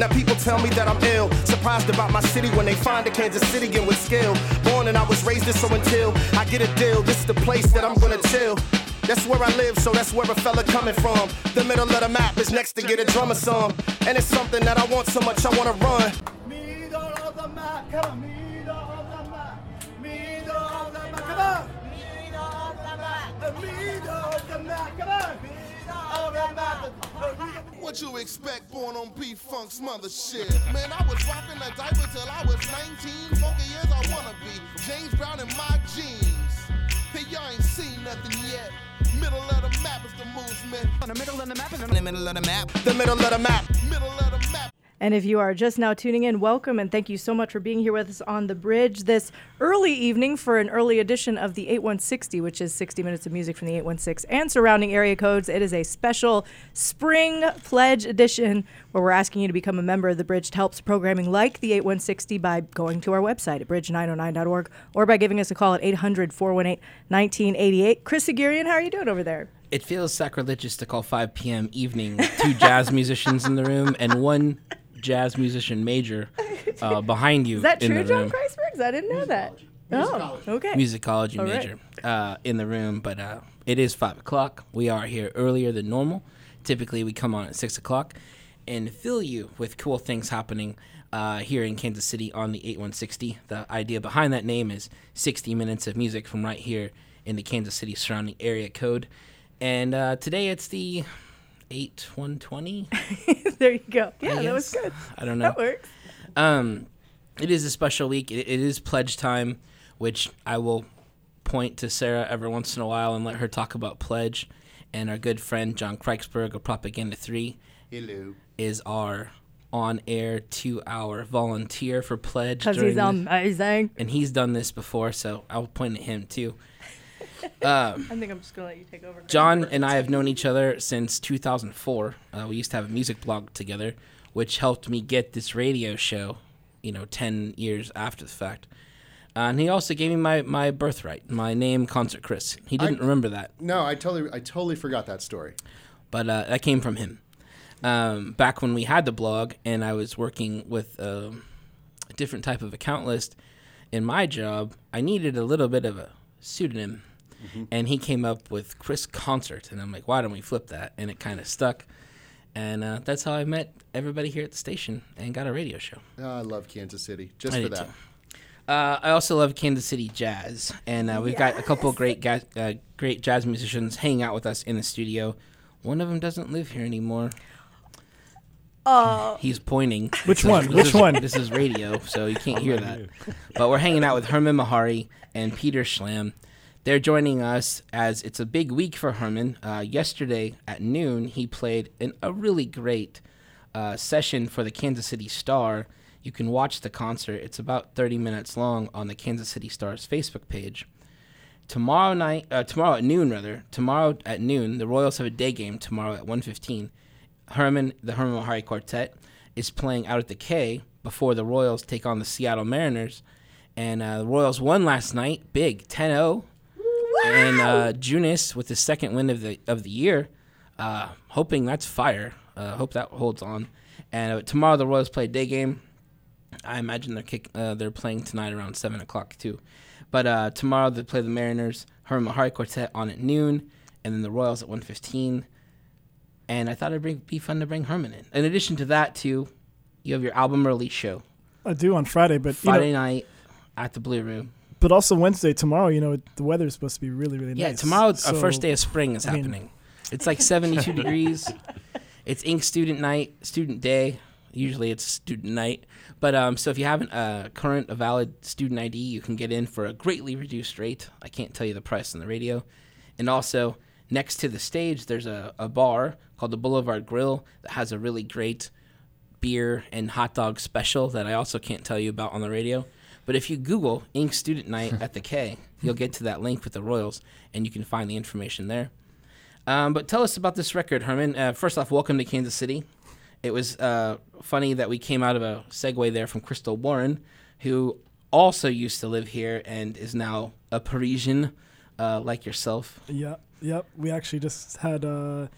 Now people tell me that I'm ill. Surprised about my city when they find a Kansas City again with skill. Born and I was raised this, so until I get a deal, this is the place that I'm gonna chill. That's where I live, so that's where a fella coming from. The middle of the map is next to get a drummer song. And it's something that I want so much I wanna run. What you expect born on P Funk's mother shit? Man, I was rocking a diaper till I was 19. Funky years I wanna be. James Brown in my jeans. Hey, y'all ain't seen nothing yet. Middle of the map is the movement. In the middle of the map, in the middle of the map. The middle of the map. Middle of the map. And if you are just now tuning in, welcome and thank you so much for being here with us on the bridge this early evening for an early edition of the 8160, which is 60 minutes of music from the 816 and surrounding area codes. It is a special spring pledge edition where we're asking you to become a member of the bridge to help programming like the 8160 by going to our website at bridge909.org or by giving us a call at 800 418 1988. Chris Haghirian, how are you doing over there? It feels sacrilegious to call 5 p.m. evening two jazz musicians in the room and one jazz musician major uh, behind you. Is that in true, the John room. Kreisbergs? I didn't know that. Oh, okay. Musicology All right. major uh, in the room, but uh, it is five o'clock. We are here earlier than normal. Typically, we come on at six o'clock and fill you with cool things happening uh, here in Kansas City on the 8160. The idea behind that name is 60 minutes of music from right here in the Kansas City surrounding area code. And uh, today it's the 8120. there you go. Yeah, that was good. I don't know. That works. Um, it is a special week. It, it is pledge time, which I will point to Sarah every once in a while and let her talk about pledge. And our good friend John Kreiksberg of Propaganda Three Hello. is our on-air two-hour volunteer for pledge. Because he's the- amazing. and he's done this before, so I'll point at him too. Um, I think I'm just going to let you take over. John and I have known each other since 2004. Uh, we used to have a music blog together, which helped me get this radio show, you know, 10 years after the fact. Uh, and he also gave me my, my birthright, my name, Concert Chris. He didn't I- remember that, No, I totally, I totally forgot that story. but uh, that came from him. Um, back when we had the blog and I was working with um, a different type of account list in my job, I needed a little bit of a pseudonym. And he came up with Chris Concert. And I'm like, why don't we flip that? And it kind of stuck. And uh, that's how I met everybody here at the station and got a radio show. Oh, I love Kansas City just I for that. Uh, I also love Kansas City jazz, and uh, we've got a couple great ga- uh, great jazz musicians hanging out with us in the studio. One of them doesn't live here anymore. Oh, He's pointing. Which This one? this Which is- one? This is radio, so you can't hear that. But we're hanging out with Hermon Mehari and Peter Schlamb. They're joining us as it's a big week for Hermon. Uh, yesterday at noon, he played an, a really great uh, session for the Kansas City Star. You can watch the concert. It's about 30 minutes long on the Kansas City Star's Facebook page. Tomorrow night, uh, tomorrow at noon rather. Tomorrow at noon, the Royals have a day game tomorrow at 1:15. Hermon, the Hermon Mehari Quartet, is playing out at the K before the Royals take on the Seattle Mariners. And uh, the Royals won last night, big 10-0. And uh, Junis with the second win of the of the year, uh, hoping that's fire. Uh, hope that holds on. And uh, tomorrow the Royals play a day game. I imagine they're kick, uh, they're playing tonight around seven o'clock too. But uh, tomorrow they play the Mariners, Hermon Mehari Quartet on at noon, and then the Royals at 1.15. And I thought it'd bring, be fun to bring Hermon in. In addition to that, too, you have your album release show I do on Friday, but you Friday know, night at the Blue Room. But also Wednesday tomorrow. You know, the weather is supposed to be really, really Yeah, nice. Yeah, tomorrow, our So, first day of spring is I mean- happening. It's like 72 degrees. It's Ink Student Night, Student Day. Usually it's Student Night. But um, so if you have a uh, current, a valid student ID, you can get in for a greatly reduced rate. I can't tell you the price on the radio. And also, next to the stage, there's a, a bar called the Boulevard Grill that has a really great beer and hot dog special that I also can't tell you about on the radio. But if you Google Ink Student Night at the K, you'll get to that link with the Royals, and you can find the information there. Um, but tell us about this record, Hermon. Uh, first off, welcome to Kansas City. It was uh, funny that we came out of a segue there from Krystle Warren, who also used to live here and is now a Parisian uh, like yourself. Yeah, yep. We actually just had uh,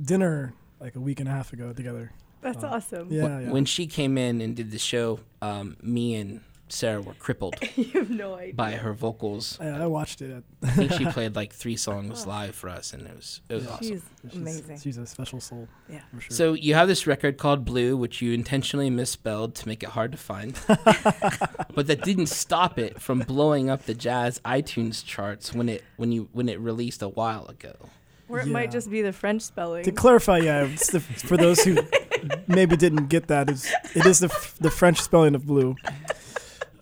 dinner like a week and a half ago together. That's awesome. Yeah, yeah. When she came in and did the show, um, me and Sarah were crippled you have no idea. by her vocals. I, I watched it. I think she played like three songs oh. live for us, and it was it was awesome. She's She's, amazing. She's a special soul. Yeah. For sure. So you have this record called Blue, which you intentionally misspelled to make it hard to find, but that didn't stop it from blowing up the jazz iTunes charts when it when you when it released a while ago. Or it Yeah. might just be the French spelling. to clarify, yeah, the, for those who maybe didn't get that, it's, it is the f- the French spelling of blue.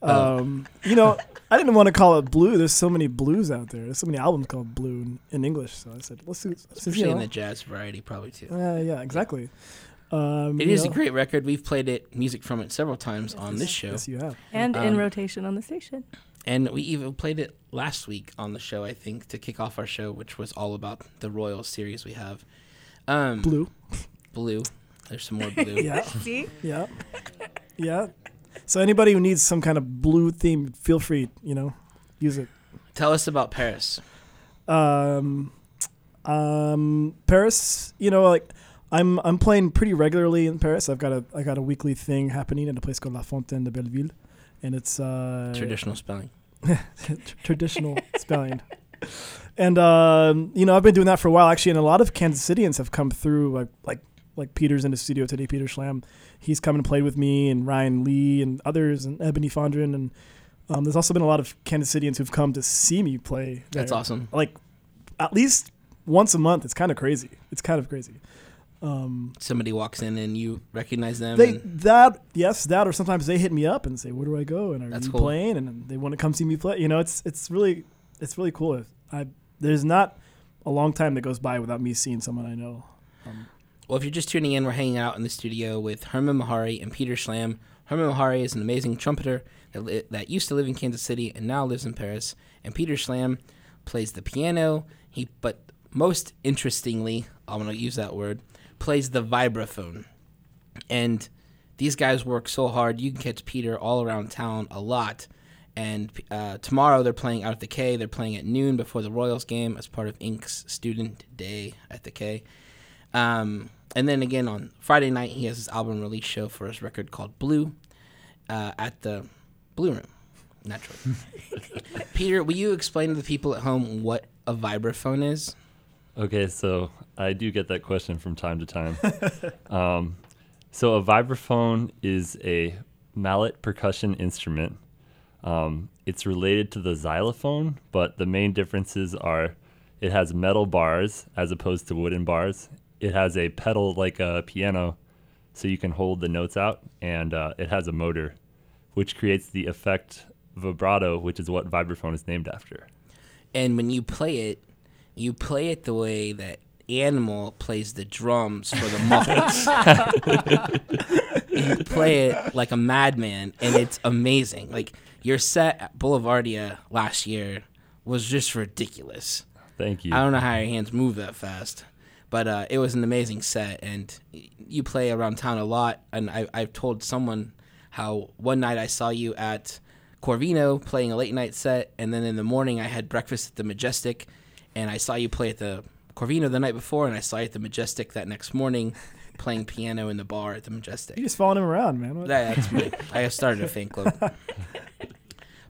Oh. Um, you know, I didn't want to call it blue. There's so many blues out there. There's so many albums called blue in, in English. So I said, let's do. Since, Especially you in the jazz variety, probably too. uh, yeah, exactly. Um, It you is a great record. We've played it, music from it, several times on this show, Yes, you have. and in Um, rotation on the station. and we even played it last week on the show. I think to kick off our show, which was all about the Royal series we have. Um, Blue. blue. There's some more blue. Yeah, See? yeah, yeah. So anybody who needs some kind of blue theme, feel free. You know, use it. Tell us about Paris. um, um, Paris, you know, like I'm I'm playing pretty regularly in Paris. I've got a I got a weekly thing happening at a place called La Fontaine de Belleville, and it's uh, Traditional spelling. traditional spelling. And um, you know, I've been doing that for a while actually, and a lot of Kansas Cityans have come through, like like like Peter's in the studio today. Peter Schlamb, he's come and played with me, and Ryan Lee and others, and Ebony Fondren, and um, there's also been a lot of Kansas Cityans who've come to see me play. That's awesome. Like at least once a month. It's kind of crazy. It's kind of crazy. Um, Somebody walks in and you recognize them. they that yes that or sometimes they hit me up and say where do I go and are you cool. playing and they want to come see me play. You know, it's it's really it's really cool. I there's not a long time that goes by without me seeing someone I know. Um, Well, if you're just tuning in, we're hanging out in the studio with Hermon Mehari and Peter Schlamb. Hermon Mehari is an amazing trumpeter that, li- that used to live in Kansas City and now lives in Paris. And Peter Schlamb plays the piano. He, but most interestingly, I'm gonna use that word, plays the vibraphone. And these guys work so hard. You can catch Peter all around town a lot. And uh, tomorrow they're playing out at the K. They're playing at noon before the Royals game as part of Ink's Student Day at the K. Um, and then again on Friday night, he has his album release show for his record called Blue uh, at the Blue Room, naturally. Peter, will you explain to the people at home what a vibraphone is? Okay, so I do get that question from time to time. um, so a vibraphone is a mallet percussion instrument. Um, it's related to the xylophone, but the main differences are it has metal bars as opposed to wooden bars. It has a pedal like a piano, so you can hold the notes out, and uh, it has a motor, which creates the effect vibrato, which is what vibraphone is named after. And when you play it, you play it the way that Animal plays the drums for the Muppets. you play it like a madman, and it's amazing. Like your set at Boulevardia last year was just ridiculous. Thank you. I don't know how your hands move that fast, but uh, it was an amazing set, and you play around town a lot. And I, I've told someone how one night I saw you at Corvino playing a late night set, and then in the morning I had breakfast at the Majestic, and I saw you play at the Corvino the night before, and I saw you at the Majestic that next morning playing piano in the bar at the Majestic. you just following him around, man. What- That- that's me. I started a fan club.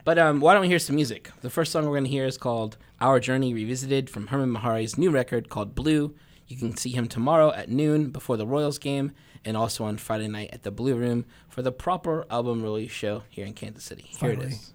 But um, why don't we hear some music? The first song we're going to hear is called Our Journey Revisited from Hermon Mehari's new record called Blue. You can see him tomorrow at noon before the Royals game and also on Friday night at the Blue Room for the proper album release show here in Kansas City. Here it is.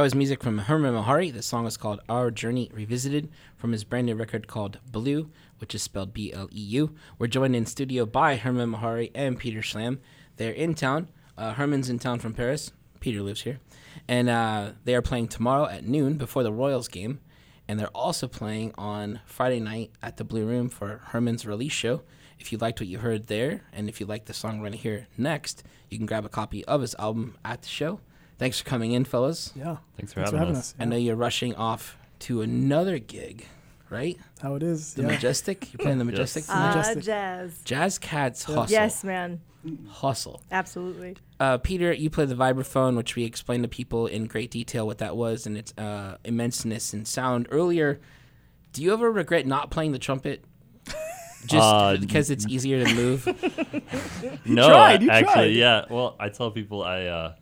That was music from Hermon Mehari. The song is called Our Journey Revisited from his brand new record called Blue, which is spelled B L E U. We're joined in studio by Hermon Mehari and Peter Schlamb. They're in town. Uh, Hermon's in town from Paris. Peter lives here. And uh, they are playing tomorrow at noon before the Royals game. And they're also playing on Friday night at the Blue Room for Hermon's release show. If you liked what you heard there, and if you like the song we're going to hear next, you can grab a copy of his album at the show. Thanks for coming in, fellas. Yeah. Thanks for Thanks having, for having us. us. I know you're rushing off to another gig, right? How it is. The yeah. Majestic. You're playing the Majestic. The Ah, Majestic. jazz. Jazz Cats Yeah. hustle. Yes, man. Hustle. Absolutely. Uh, Peter, you play the vibraphone, which we explained to people in great detail what that was and its uh, immenseness and sound earlier. Do you ever regret not playing the trumpet? Just Uh, because it's easier to move. No, tried, you actually, tried. yeah. Well, I tell people I uh,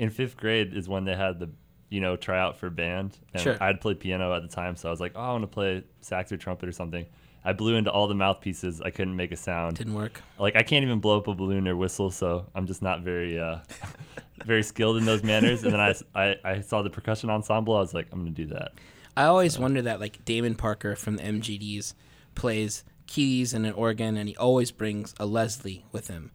in fifth grade is when they had the you know tryout for band, and Sure. I had played piano at the time, so I was like, oh, I want to play sax or trumpet or something. I blew into all the mouthpieces. I couldn't make a sound. Didn't work. Like I can't even blow up a balloon or whistle, so I'm just not very uh, very skilled in those manners. And then I, I I saw the percussion ensemble. I was like, I'm gonna do that. I always wonder that like Damon Parker from the MGDs plays keys and an organ, and he always brings a Leslie with him,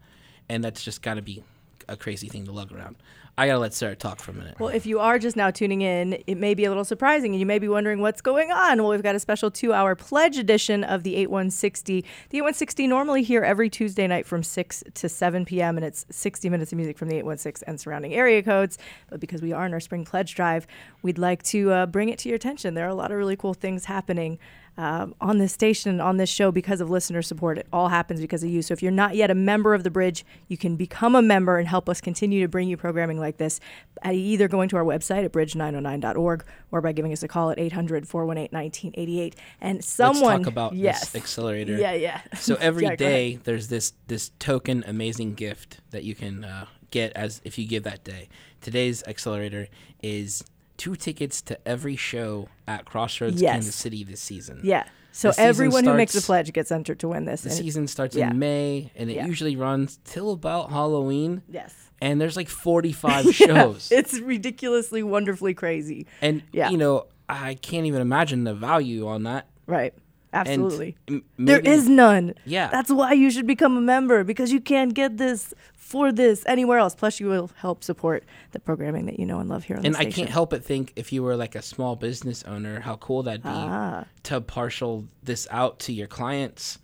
and that's just got to be a crazy thing to lug around. I gotta let Sarah talk for a minute. Well, if you are just now tuning in, it may be a little surprising and you may be wondering what's going on. Well, we've got a special two hour pledge edition of the 8160. The 8160 normally here every Tuesday night from 6 to 7 p.m., and it's 60 minutes of music from the 816 and surrounding area codes. But because we are in our spring pledge drive, we'd like to uh, bring it to your attention. There are a lot of really cool things happening. Um, on this station, on this show, because of listener support. It all happens because of you. So if you're not yet a member of the Bridge, you can become a member and help us continue to bring you programming like this at either going to our website at bridge909.org or by giving us a call at 800 418 1988. And someone. Let's talk about yes. this accelerator. Yeah, yeah. So every Yeah, day there's this this token amazing gift that you can uh, get as if you give that day. Today's accelerator is two tickets to every show at Crossroads Yes. Kansas City this season. Yeah. So The everyone who makes a pledge gets entered to win this. The season starts yeah. in May and it Yeah. usually runs till about Halloween. yes. And there's like 45 shows. It's ridiculously, wonderfully crazy. and Yeah. you know, I can't even imagine the value on that. Right. Absolutely. m- There is none. Yeah. That's why you should become a member because you can't get this for this anywhere else. Plus, you will help support the programming that you know and love here on and the I can't help but think if you were like a small business owner, how cool that'd be Ah. to partial this out to your clients.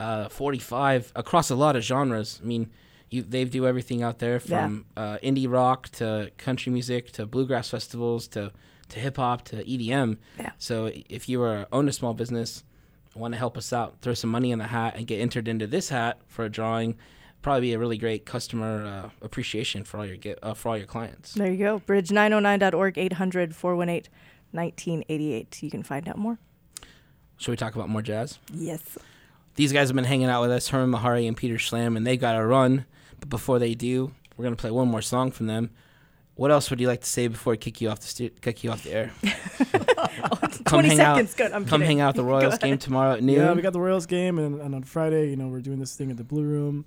Uh, 45 across a lot of genres. I mean, you they do everything out there Yeah. from uh, indie rock to country music to bluegrass festivals to to hip hop to EDM. Yeah. So if you were own a small business, want to help us out, throw some money in the hat and get entered into this hat for a drawing. Probably be a really great customer uh, appreciation for all your get uh, for all your clients. There you go. Bridge909.org, 800 418 1988. You can find out more. Should we talk about more jazz? Yes. These guys have been hanging out with us, Hermon Mehari and Peter Schlamb, and they got to run. But before they do, we're gonna play one more song from them. What else would you like to say before I kick you off the stu- kick you off the air? 20 hang out- seconds. Good. I'm Come kidding. hang out at the Royals game tomorrow at noon. Yeah, we got the Royals game, and, and on Friday, you know, we're doing this thing at the Blue Room.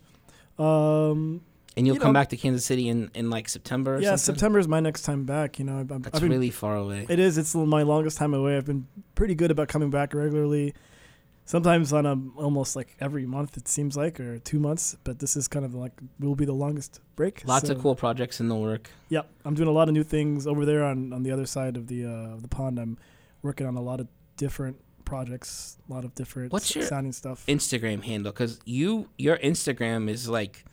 Um, and you'll you come know- back to Kansas City in, in like September. Or yeah, something? September is my next time back. You know, I've, I've That's been, really far away. It is. It's my longest time away. I've been pretty good about coming back regularly. Sometimes on a almost like every month it seems like, or two months. But this is kind of like will be the longest break. Lots So, of cool projects in the work. Yep, I'm doing a lot of new things over there on on the other side of the uh, of the pond. I'm working on a lot of different projects, a lot of different What's your- sounding stuff. Instagram handle, because you your Instagram is like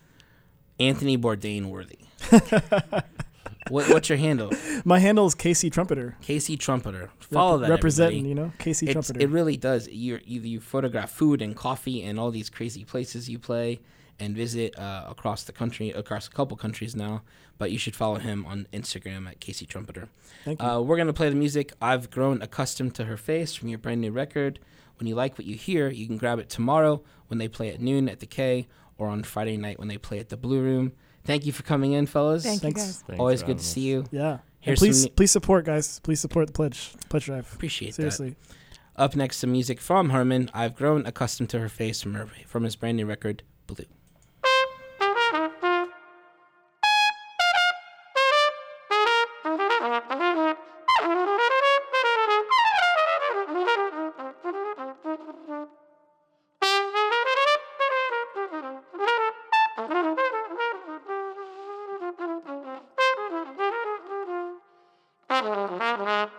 Anthony Bourdain worthy. what, what's your handle? My handle is Casey Trumpeter. Casey Trumpeter. Follow that. representing, everybody. you know, Casey It's, Trumpeter. it really does. You you you photograph food and coffee and all these crazy places you play and visit uh, across the country, across a couple countries now. But you should follow him on Instagram at Casey Trumpeter. Thank you. Uh, we're gonna play the music. I've grown accustomed to her face from your brand new record. When you like what you hear, you can grab it tomorrow when they play at noon at the K, or on Friday night when they play at the Blue Room. Thank you for coming in, fellas. Thank Thanks. you guys. Thanks Always good to see you. yeah. And Here's please, some- please support, guys. Please support the pledge, pledge drive. Appreciate that. Seriously. Up next, some music from Hermon. I've grown accustomed to her face from her from his brand new record, Blue. uh-huh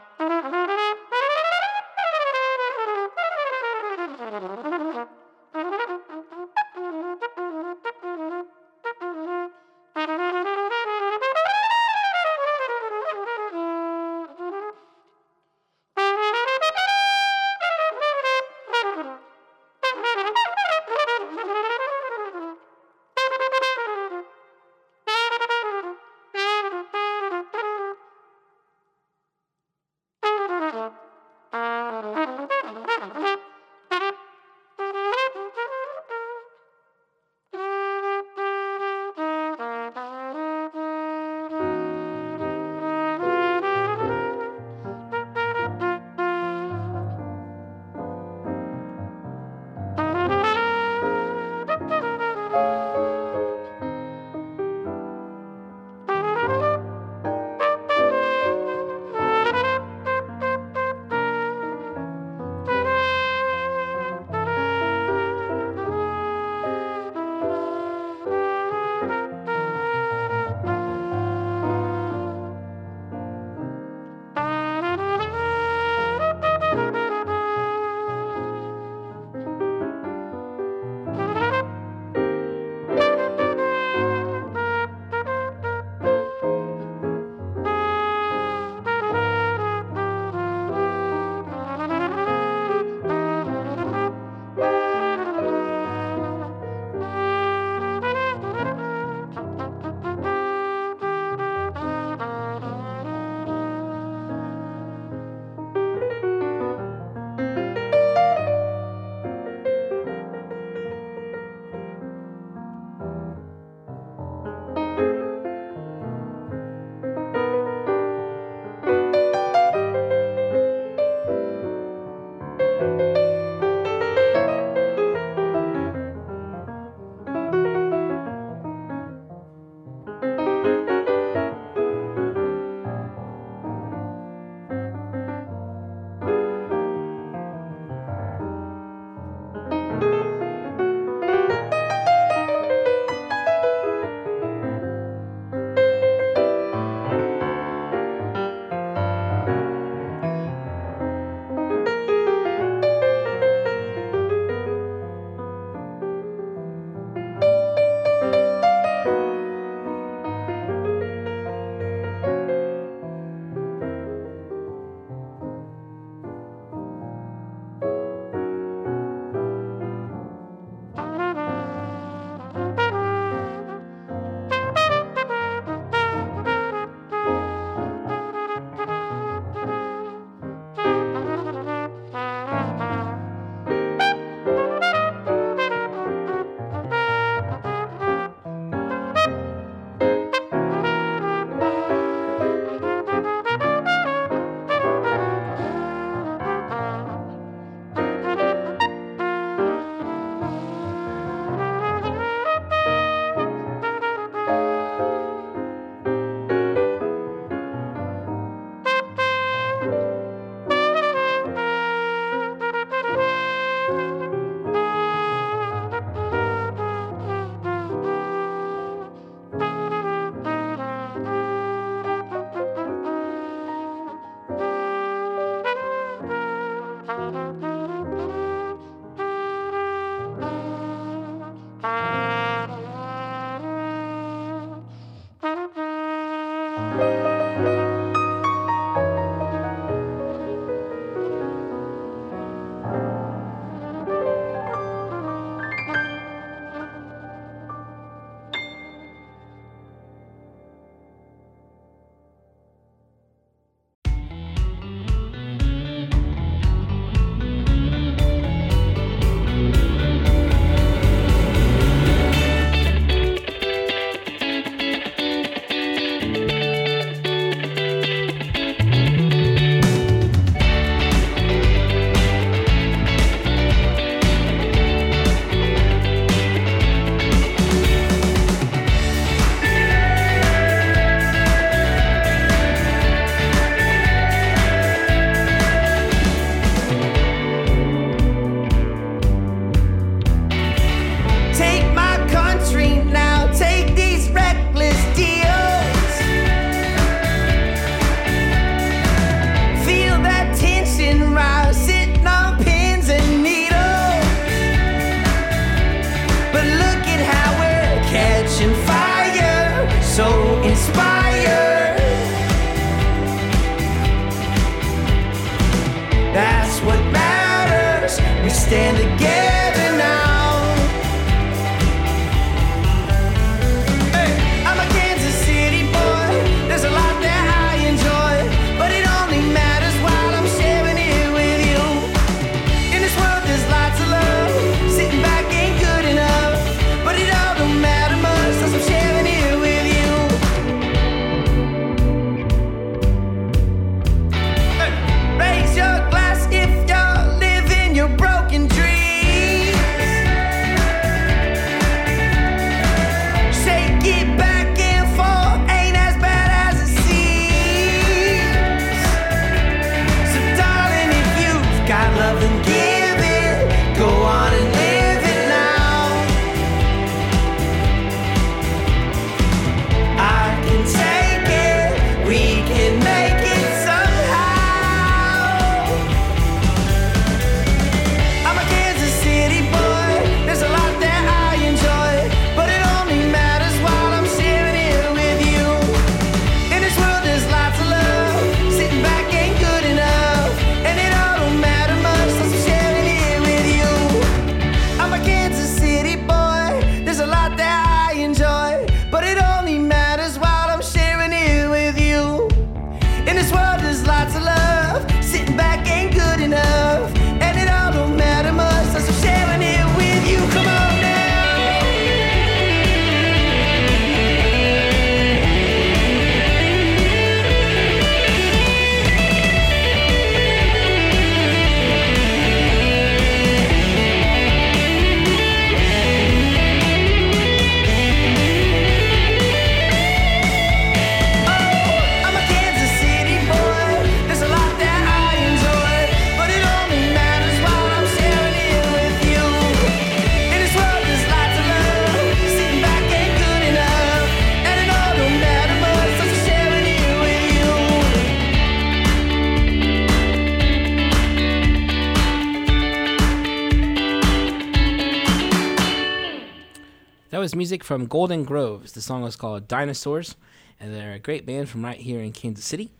was music from Golden Groves. The song was called Dinosaurs, and they're a great band from right here in Kansas City.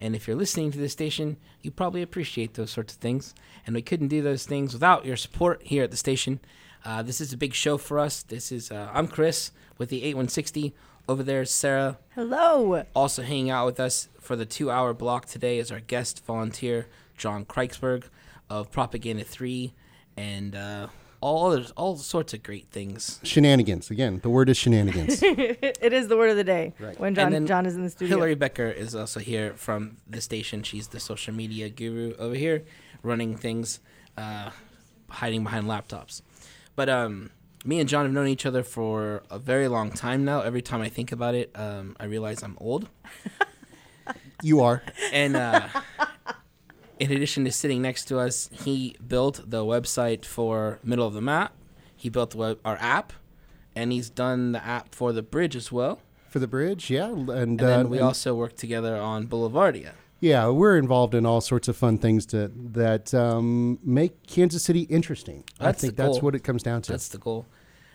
And if you're listening to this station, you probably appreciate those sorts of things. And we couldn't do those things without your support here at the station. Uh, this is a big show for us. This is uh, I'm Chris with the 8160. Over there is Sarah. Hello. Also hanging out with us for the two-hour block today is our guest volunteer John Kreiksberg of Propaganda 3, and uh, all others, all sorts of great things. Shenanigans. Again, the word is shenanigans. it is the word of the day Right. when John, John is in the studio. Hillary Becker is also here from the station. She's the social media guru over here, running things, uh, hiding behind laptops. But um, me and John have known each other for a very long time now. Every time I think about it, um, I realize I'm old. you are. And uh, in addition to sitting next to us, he built the website for Middle of the Map. He built the web, our app, and he's done the app for the bridge as well. For the bridge, yeah. And, And uh, we and- also work together on Boulevardia. Yeah, we're involved in all sorts of fun things to that um, make Kansas City interesting. That's I think that's what it comes down to. That's the goal.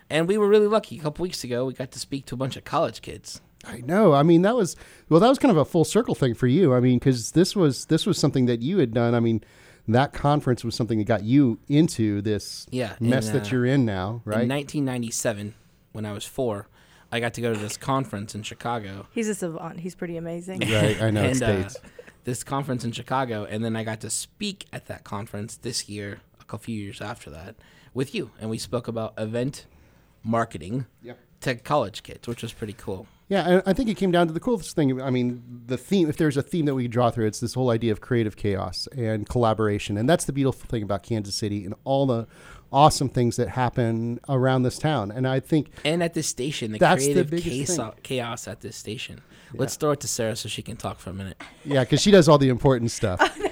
And we were really lucky. A couple weeks ago, we got to speak to a bunch of college kids. I know. I mean, that was well, that was kind of a full circle thing for you. I mean, because this was this was something that you had done. I mean, that conference was something that got you into this Yeah, mess in, that uh, you're in now, right? In 1997, when I was four, I got to go to this conference in Chicago. He's a savant. He's pretty amazing. right. I know. and uh, states. this conference in Chicago, and then I got to speak at that conference this year, a few years after that, with you, and we spoke about event marketing Yep. to college kids, which was pretty cool. Yeah, and I think it came down to the coolest thing. I mean, the theme, if there's a theme that we draw through, it's this whole idea of creative chaos and collaboration. And that's the beautiful thing about Kansas City and all the awesome things that happen around this town. And I think, And at this station, the That's the creative biggest chaos, chaos at this station. Let's throw it to Sarah so she can talk for a minute. yeah, because she does all the important stuff. Oh,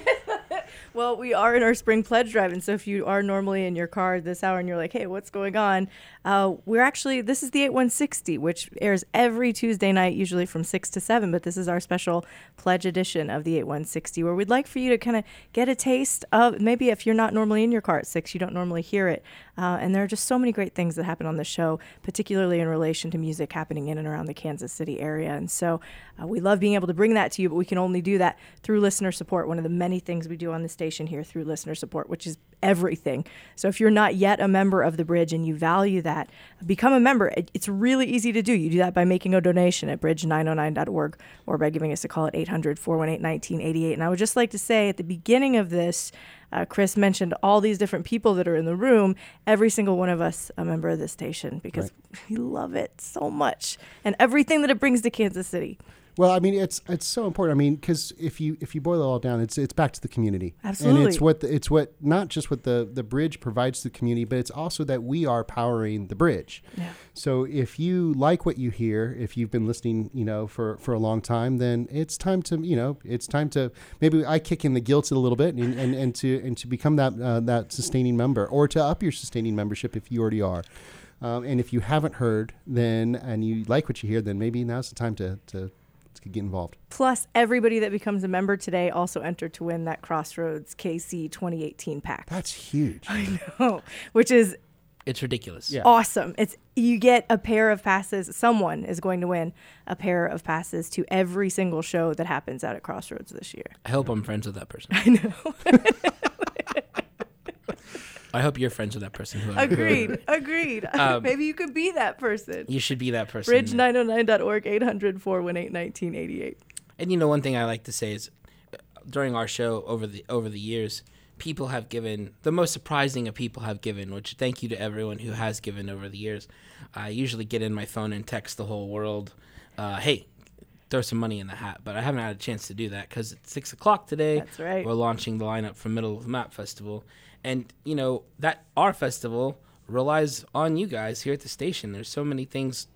Well, we are in our spring pledge drive, and so if you are normally in your car this hour and you're like, "Hey, what's going on?" Uh, we're actually this is the 8160, which airs every Tuesday night, usually from six to seven. But this is our special pledge edition of the 8160, where we'd like for you to kind of get a taste of maybe if you're not normally in your car at six, you don't normally hear it. Uh, and there are just so many great things that happen on the show, particularly in relation to music happening in and around the Kansas City area. And so uh, we love being able to bring that to you, but we can only do that through listener support. One of the many things we do on the station here through listener support, which is everything. So if you're not yet a member of the bridge and you value that, become a member. It's really easy to do. You do that by making a donation at bridge909.org or by giving us a call at 800 418 1988. And I would just like to say at the beginning of this, uh, Chris mentioned all these different people that are in the room. Every single one of us a member of this station because we love it so much and everything that it brings to Kansas City. Well, I mean, it's it's so important. I mean, because if you if you boil it all down, it's it's back to the community, and Absolutely. it's what the, it's what not just what the the bridge provides to the community, but it's also that we are powering the bridge. Yeah. So if you like what you hear, if you've been listening, you know, for for a long time, then it's time to you know it's time to maybe I kick in the guilt a little bit and and, and to and to become that uh, that sustaining member or to up your sustaining membership if you already are. Um, and if you haven't heard, then and you like what you hear, then maybe now's the time to to, to get involved. Plus, everybody that becomes a member today also entered to win that Crossroads KC 2018 pack. That's huge. I know, which is It's ridiculous. Yeah. awesome. It's you get a pair of passes. Someone is going to win a pair of passes to every single show that happens out at Crossroads this year. I hope I'm friends with that person. I know. I hope you're friends with that person. Whoever. Agreed. Agreed. Um, Maybe you could be that person. You should be that person. Bridge909.org, 800 418 1988. And you know, one thing I like to say is, uh, during our show over the over the years, people have given the most surprising of people have given. Which thank you to everyone who has given over the years. I usually get in my phone and text the whole world, uh, "Hey, throw some money in the hat." But I haven't had a chance to do that because it's six o'clock today. That's right. We're launching the lineup for Middle of the Map Festival, and you know that our festival relies on you guys here at the station. There's so many things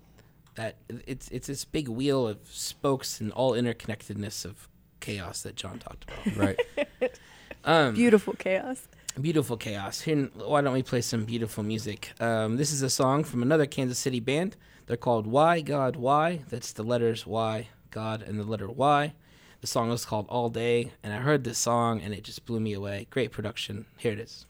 that it's it's this big wheel of spokes and all interconnectedness of chaos that John talked about. right. Beautiful chaos. beautiful chaos. Here, why don't we play some beautiful music? Um, this is a song from another Kansas City band. They're called Why God Why. That's the letters Y God and the letter Y. The song is called All Day, and I heard this song and it just blew me away. Great production. Here it is.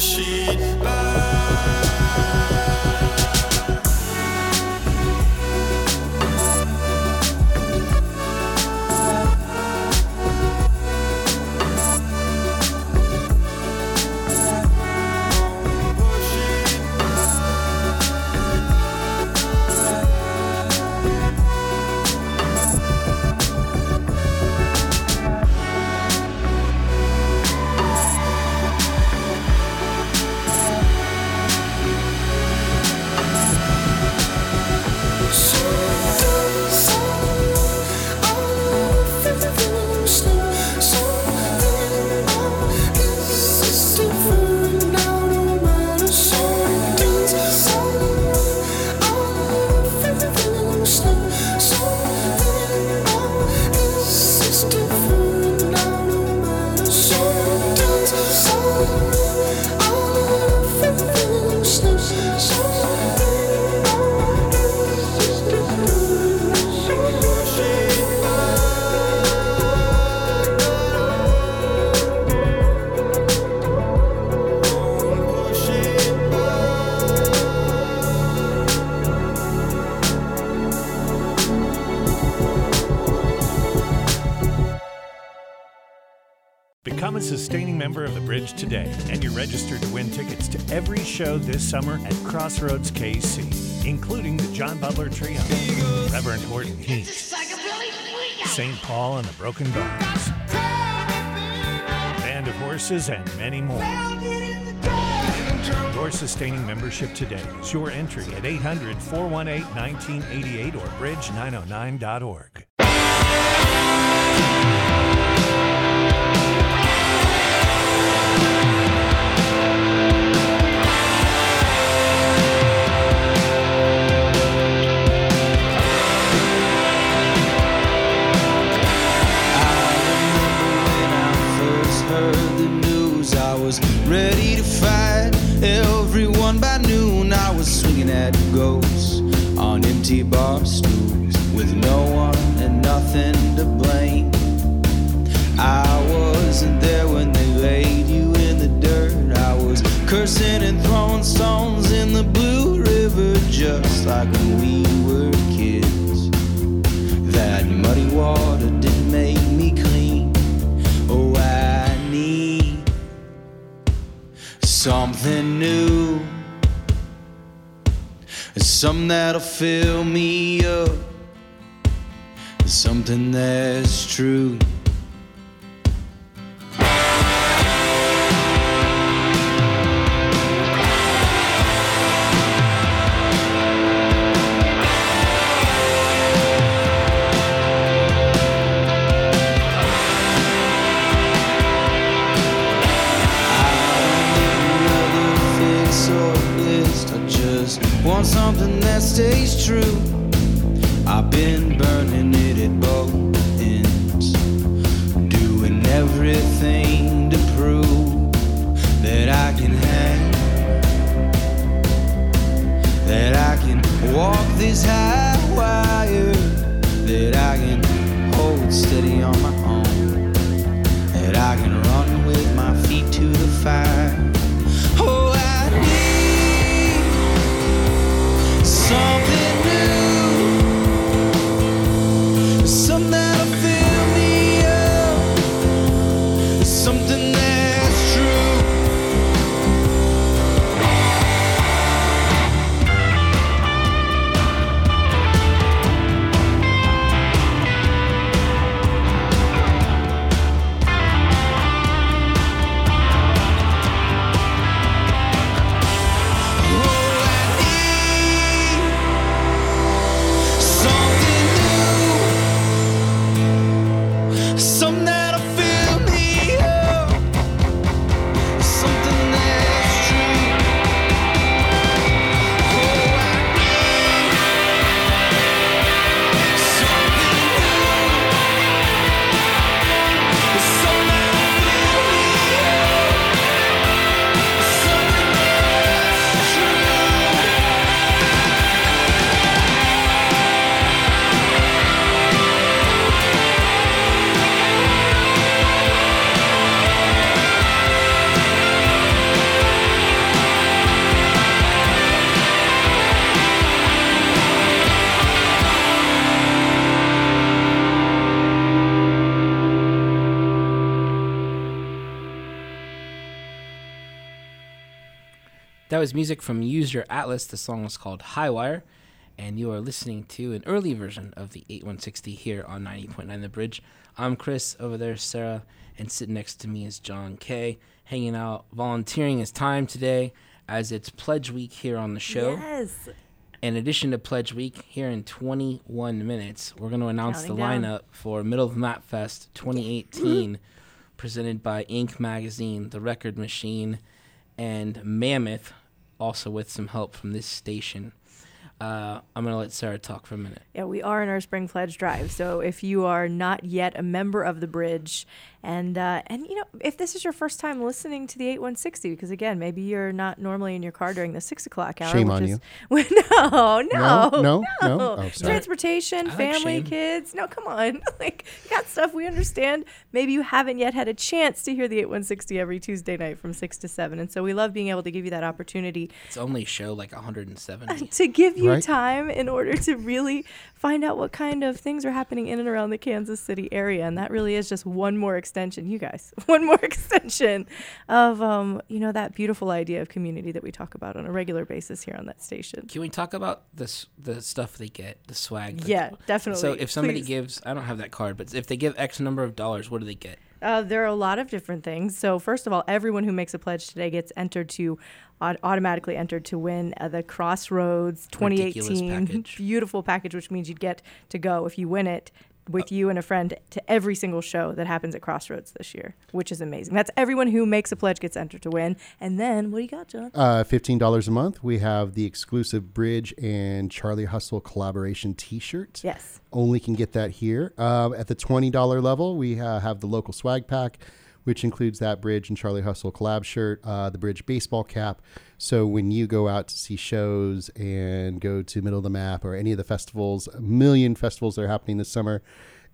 she Bridge today, and you're registered to win tickets to every show this summer at Crossroads KC, including the John Butler Trio, Reverend Horton Heat, St. Paul and the Broken Bones, Band of Horses, and many more. Your sustaining membership today is your entry at 800 418 1988 or bridge909.org. That was music from Use Your Atlas. The song was called Highwire. And you are listening to an early version of the 8160 here on 90.9 The Bridge. I'm Chris, over there, Sarah, and sitting next to me is John Kay, hanging out, volunteering his time today as it's Pledge Week here on the show. Yes. In addition to Pledge Week, here in 21 minutes, we're going to announce Counting the down. lineup for Middle of Map Fest 2018, presented by Ink Magazine, The Record Machine, and Mammoth, also with some help from this station. Uh, I'm going to let Sarah talk for a minute. Yeah, we are in our spring pledge drive. So if you are not yet a member of the bridge, and uh, and you know if this is your first time listening to the 8160, because again maybe you're not normally in your car during the six o'clock hour. Shame which on is, you. no, no, No? No? No? Oh, sorry. Transportation, I like family, shame. kids. No, come on. like you got stuff we understand. Maybe you haven't yet had a chance to hear the 8160 every Tuesday night from six to seven, and so we love being able to give you that opportunity It's only show like 170. to give you Right. time in order to really find out what kind of things are happening in and around the Kansas City area. And that really is just one more extension, you guys, one more extension of, um, you know, that beautiful idea of community that we talk about on a regular basis here on that station. Can we talk about this the stuff they get, the swag? that- Yeah, definitely. So if somebody Please. gives, I don't have that card, but if they give X number of dollars, what do they get? Uh, there are a lot of different things. So first of all, everyone who makes a pledge today gets entered to aut- automatically entered to win uh, the Crossroads 2018 package. beautiful package, which means you'd get to go if you win it with you and a friend to every single show that happens at Crossroads this year, which is amazing. That's everyone who makes a pledge gets entered to win. And then what do you got, John? Uh, fifteen dollars a month. We have the exclusive Bridge and Charlie Hustle collaboration T-shirt. Yes. Only can get that here. Um, at the twenty dollar level, we uh, have the local swag pack, which includes that Bridge and Charlie Hustle collab shirt, uh, the Bridge baseball cap. So when you go out to see shows and go to Middle of the Map or any of the festivals, a million festivals that are happening this summer.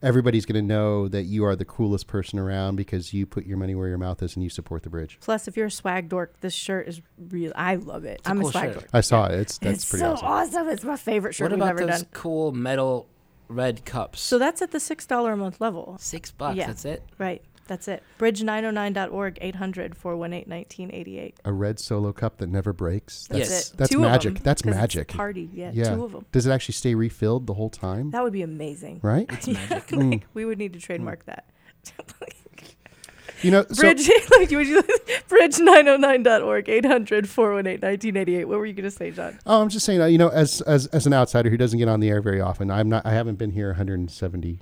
Everybody's going to know that you are the coolest person around because you put your money where your mouth is and you support the bridge. Plus, if you're a swag dork, this shirt is real. I love it. I'm cool a swag shirt. dork. I saw it. It's that's it's pretty so awesome. awesome. It's my favorite shirt what we've about ever those done. cool metal red cups? So that's at the six dollar a month level. Six bucks. Yeah. That's it. Right. That's it. Bridge909.org 800 418 1988. A red solo cup that never breaks. That's Yes. it. That's Two of magic. them, That's 'cause it's magic. party. Yeah, Yeah. Two of them. Does it actually stay refilled the whole time? That would be amazing. Right? It's magic. Like, we would need to trademark that. You know, so Bridge, like, would you, bridge909.org 800 418 1988. What were you going to say, John? oh, I'm just saying, uh, you know, as as as an outsider who doesn't get on the air very often, I'm not. I haven't been here 170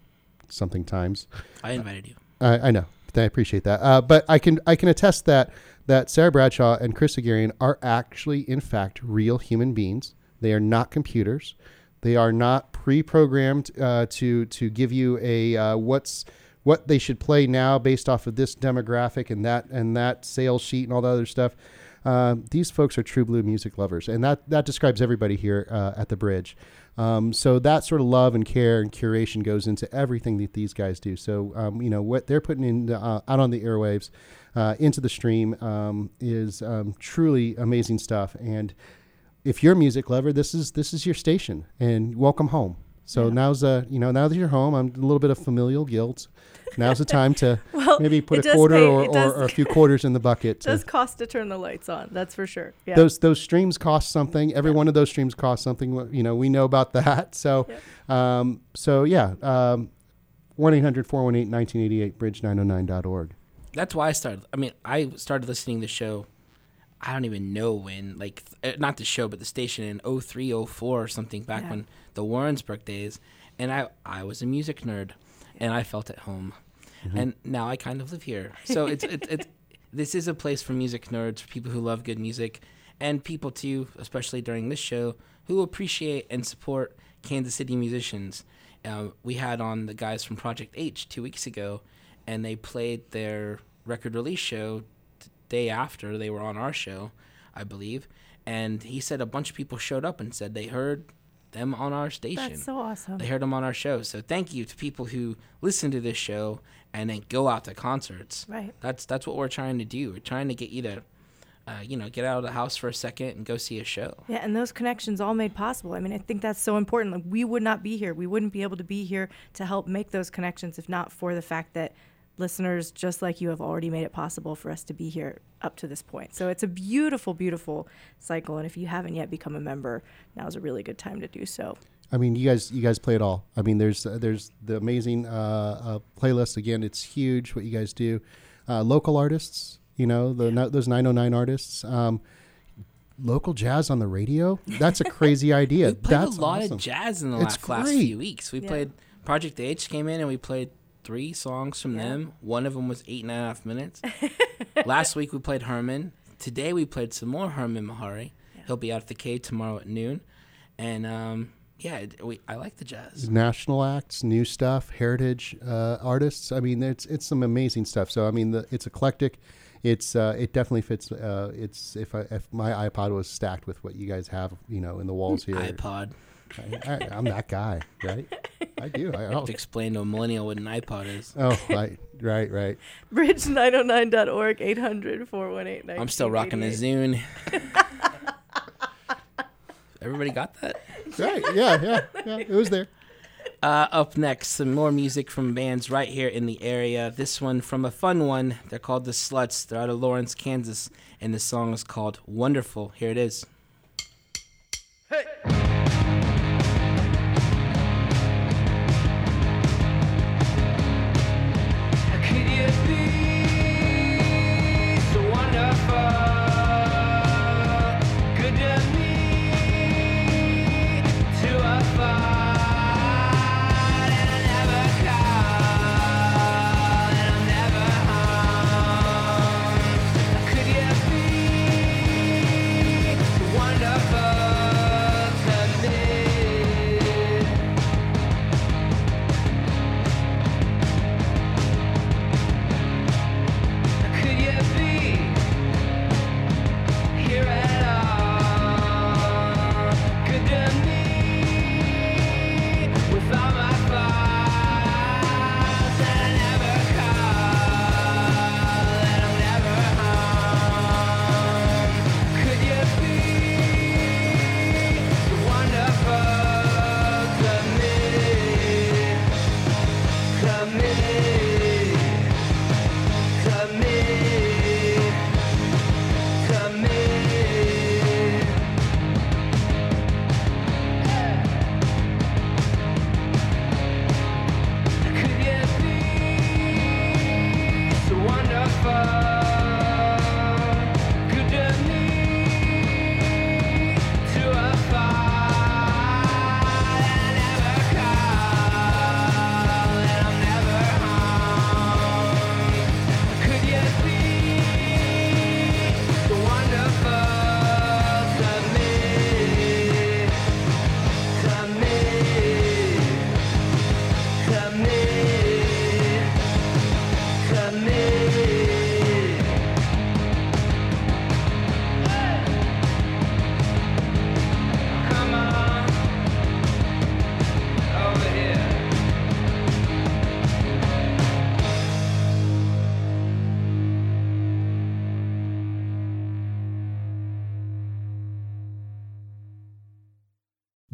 something times. I invited you. I, I know. I appreciate that. Uh, but I can I can attest that that Sarah Bradshaw and Chris Haghirian are actually, in fact, real human beings. They are not computers. They are not pre-programmed uh, to to give you a uh, what's what they should play now based off of this demographic and that and that sales sheet and all the other stuff. Um, these folks are true blue music lovers, and that that describes everybody here uh, at the bridge. Um, so that sort of love and care and curation goes into everything that these guys do. So um, you know what they're putting in uh, out on the airwaves, uh, into the stream um, is um, truly amazing stuff. And if you're a music lover, this is this is your station, and welcome home. So now's uh you know now that you're home, I'm a little bit of familial guilt. Now's the time to Well, maybe put a quarter pay- or, or, or a few quarters in the bucket. It does cost to turn the lights on. That's for sure. Yeah. those those streams cost something. Every one of those streams costs something. You know, we know about that. So, um, so yeah, um, one 1988 bridge909.org. That's why I started. I mean, I started listening to the show. I don't even know when, like, th- uh, not the show, but the station in 03, 04 or something back Yeah. when the Warrensburg days. And I, I was a music nerd, and I felt at home. And now I kind of live here. So it's, it's, it's, this is a place for music nerds, for people who love good music, and people too, especially during this show, who appreciate and support Kansas City musicians. Um, we had on the guys from Project H two weeks ago, and they played their record release show the day after they were on our show, I believe. And he said a bunch of people showed up and said they heard them on our station. That's so awesome. They heard them on our show. So thank you to people who listen to this show and then go out to concerts. Right. That's that's what we're trying to do. We're trying to get you to, uh, you know, get out of the house for a second and go see a show. Yeah, and those connections all made possible. I mean, I think that's so important. Like we would not be here. We wouldn't be able to be here to help make those connections if not for the fact that listeners just like you have already made it possible for us to be here up to this point. So it's a beautiful, beautiful cycle. And if you haven't yet become a member, now is a really good time to do so. I mean, you guys, you guys play it all. I mean, there's uh, there's the amazing uh, uh, playlist. Again, it's huge what you guys do. Uh, local artists, you know, the no, those 909 artists. Um, local jazz on the radio. That's a crazy idea. We played That's a lot awesome. of jazz in the It's last, last few weeks. We Yeah. played Project H came in and we played three songs from Yeah. them. One of them was eight and a half minutes. last week we played Hermon. Today we played some more Hermon Mehari. He'll be out at the cave tomorrow at noon. And um, yeah, we, I like the jazz. national acts, new stuff, heritage uh, artists. I mean, it's it's some amazing stuff. So I mean, the, it's eclectic. It's uh, it definitely fits. Uh, it's if I, if my iPod was stacked with what you guys have, you know, in the walls here. iPod. I, I, I'm that guy, right? I do. I, have I'll, to explain to a millennial what an iPod is. oh, right, right, right. Bridge909.org, 800 418 I'm still rocking a Zune. Everybody got that? Right. Yeah, yeah, yeah. It was there. Uh, up next, some more music from bands right here in the area. This one from a fun one. They're called The Sluts. They're out of Lawrence, Kansas, and the song is called Wonderful. Here it is.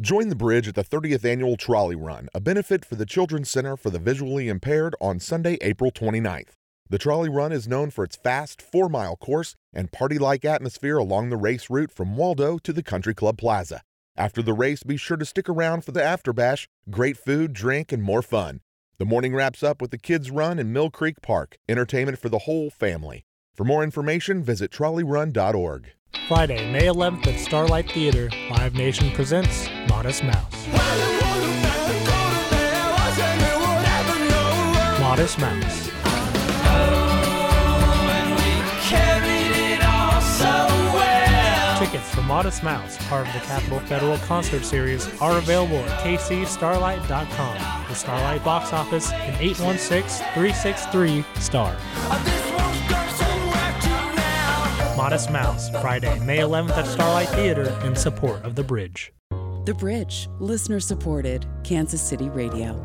Join the bridge at the 30th Annual Trolley Run, a benefit for the Children's Center for the Visually Impaired on Sunday, April 29th. The Trolley Run is known for its fast four mile course and party like atmosphere along the race route from Waldo to the Country Club Plaza. After the race, be sure to stick around for the after bash, great food, drink, and more fun. The morning wraps up with the Kids Run in Mill Creek Park, entertainment for the whole family. For more information, visit trolleyrun.org. Friday, May 11th at Starlight Theater, Live Nation presents Modest Mouse. Modest Mouse. Tickets for Modest Mouse, part of the Capital Federal Concert Series, are available at kcstarlight.com. The Starlight box office in 816-363-STAR. Modest Mouse, Friday, May 11th at Starlight Theater in support of The Bridge. The Bridge, listener supported, Kansas City Radio.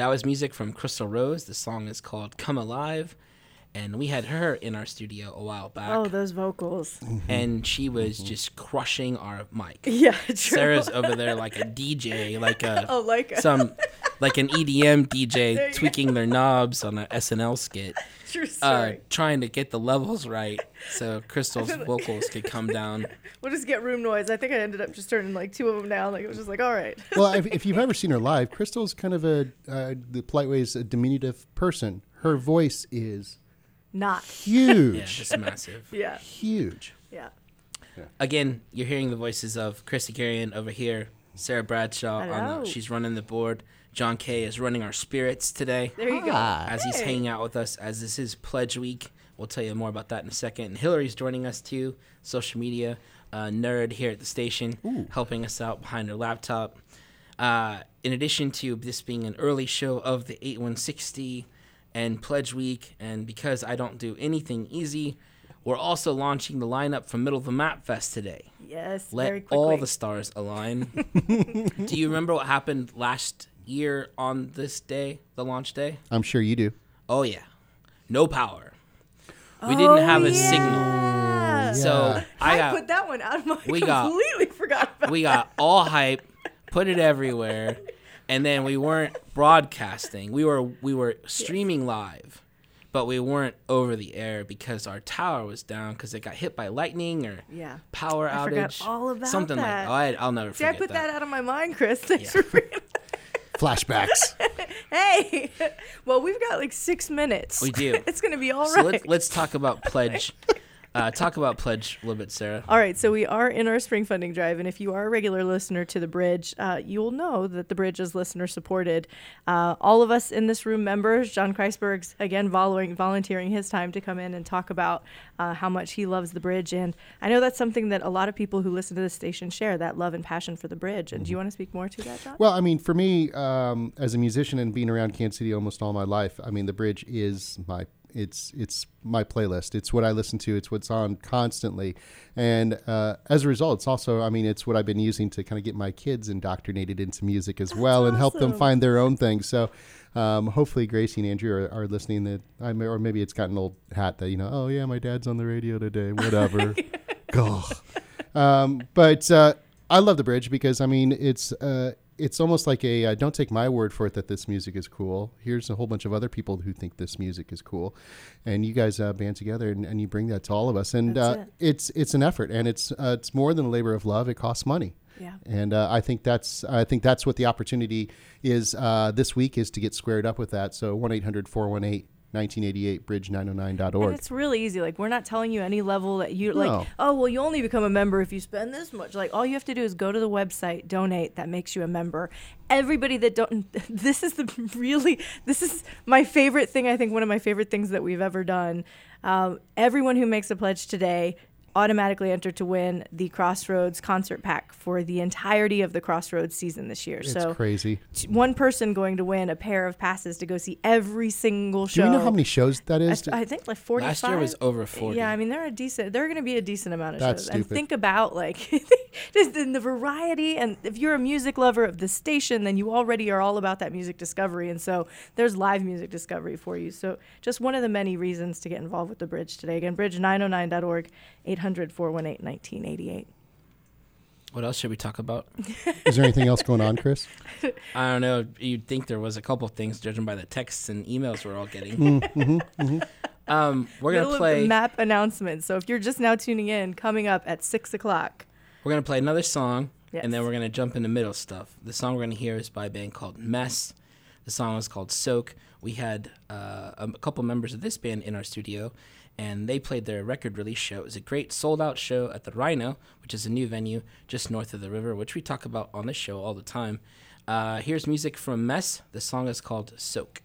That was music from Crystal Rose. The song is called Come Alive. And we had her in our studio a while back. Oh, those vocals. Mm-hmm. And she was mm-hmm. just crushing our mic. Yeah, true. Sarah's over there like a DJ, like a Oh, like a- some like an EDM DJ tweaking their knobs on an SNL skit. True Uh, trying to get the levels right so Crystal's vocals could come down. We'll just get room noise. I think I ended up just turning like two of them down. Like it was just like, all right. well, if, if you've ever seen her live, Crystal's kind of a uh, the polite way is a diminutive person. Her voice is Not. huge. Yeah, just massive. Yeah. Huge. Yeah. Again, you're hearing the voices of Chris Haghirian over here, Sarah Bradshaw. On Hello. the, she's running the board. John Kay is running our spirits today. There you go. As he's hanging out with us, as this is Pledge Week. We'll tell you more about that in a second. And Hillary's joining us too, social media uh, nerd here at the station, helping us out behind her laptop. Uh, in addition to this being an early show of the 8160 and Pledge Week, and because I don't do anything easy, we're also launching the lineup for Middle of the Map Fest today. Yes. Let very quickly. all the stars align. do you remember what happened last year on this day, the launch day? I'm sure you do. Oh yeah, no power. We didn't oh, have a Oh, signal, so I I put that one out of my. we got- completely forgot about. we got all hype, put it everywhere, and then we weren't broadcasting. We were we were streaming live, but we weren't over the air because our tower was down because it got hit by lightning or Yeah. power I outage. forgot all about something that. like oh, I, I'll never See, I put that. out of my mind, Chris. Thanks Yeah. For bringing Flashbacks. Hey, well, we've got like six minutes. We do. it's gonna be all so right. let's let's talk about pledge. Uh, talk about pledge a little bit, Sarah. All right, so we are in our spring funding drive, and if you are a regular listener to the bridge, uh, you will know that the bridge is listener supported. Uh, all of us in this room members, John Kreisberg's again volunteering, volunteering his time to come in and talk about uh, how much he loves the bridge, and I know that's something that a lot of people who listen to this station share that love and passion for the bridge. And do you want to speak more to that, John? Well, I mean, for me, um, as a musician and being around Kansas City almost all my life, I mean, the bridge is my it's it's my playlist. It's what I listen to. It's what's on constantly, and uh, as a result, it's also I mean, it's what I've been using to kind of get my kids indoctrinated into music as well and help them find their own thing. So. Um, hopefully, Gracie and Andrew are, are listening. That I may, or maybe it's got an old hat that you know. Oh yeah, my dad's on the radio today. Whatever. Go. Um, but uh, I love the bridge because I mean it's uh, it's almost like a uh, don't take my word for it that this music is cool. Here's a whole bunch of other people who think this music is cool, and you guys uh, band together and, and you bring that to all of us. And uh, it. it's it's an effort, and it's uh, it's more than a labor of love. It costs money. Yeah. And uh, I think that's I think that's what the opportunity is uh, this week is to get squared up with that. So one 418 1988 bridge909.org. And it's really easy. Like we're not telling you any level that you like. No. Oh well, you only become a member if you spend this much. Like all you have to do is go to the website, donate. That makes you a member. Everybody that don't. This is the really. This is my favorite thing. I think one of my favorite things that we've ever done. Um, everyone who makes a pledge today automatically enter to win the Crossroads concert pack for the entirety of the Crossroads season this year. It's so crazy. t- one person going to win a pair of passes to go see every single show. Do you know how many shows that is? I, I think like 45. Last year was over 40. Yeah, I mean, they're a decent, they're going to be a decent amount of That's shows. And stupid. think about like just in the variety. And if you're a music lover of the station, then you already are all about that music discovery. And so there's live music discovery for you. So just one of the many reasons to get involved with the bridge today. Again, bridge909.org, 800 418 1988. What else should we talk about? Is there anything else going on, Chris? I don't know. You'd think there was a couple things, judging by the texts and emails we're all getting. Mm, mhm, Um, we're Middle gonna of play. the map announcement. So if you're just now tuning in, coming up at 6 o'clock. We're gonna play another song, Yes. and then we're gonna jump into middle stuff. The song we're gonna hear is by a band called Mess. The song is called Soak. We had uh, a couple members of this band in our studio, and they played their record release show. It was a great sold out show at the Rhino, which is a new venue just north of the river, which we talk about on this show all the time. Uh, here's music from Mess. The song is called Soak.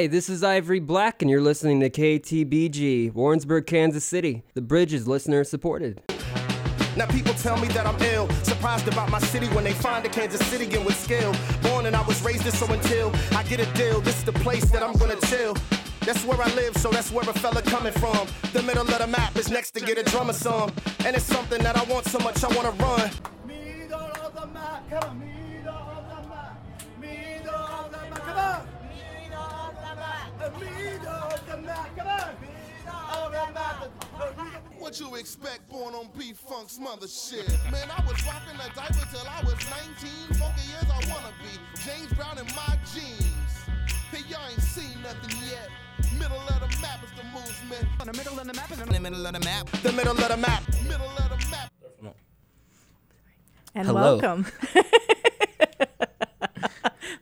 Hi, this is Ivory Black, and you're listening to KTBG, Warrensburg, Kansas City. The bridge is listener supported. Now people tell me that I'm ill, surprised about my city when they find a Kansas City in with skill. Born and I was raised this, so until I get a deal, this is the place that I'm gonna chill. That's where I live, so that's where a fella coming from. The middle of the map is next to get a drummer song, and it's something that I want so much I wanna run. Middle of the map, come on. Middle of the map, middle of the map, come on. What you expect born on P Funk's mother shit? Man, I was rocking a diaper till I was 19. Funky years I wanna be. James Brown in my jeans. Hey, y'all ain't seen nothing yet. Middle of the map is the movement. On the middle of the map is The middle of the map. The middle of the map. Middle of the map. And Hello. welcome.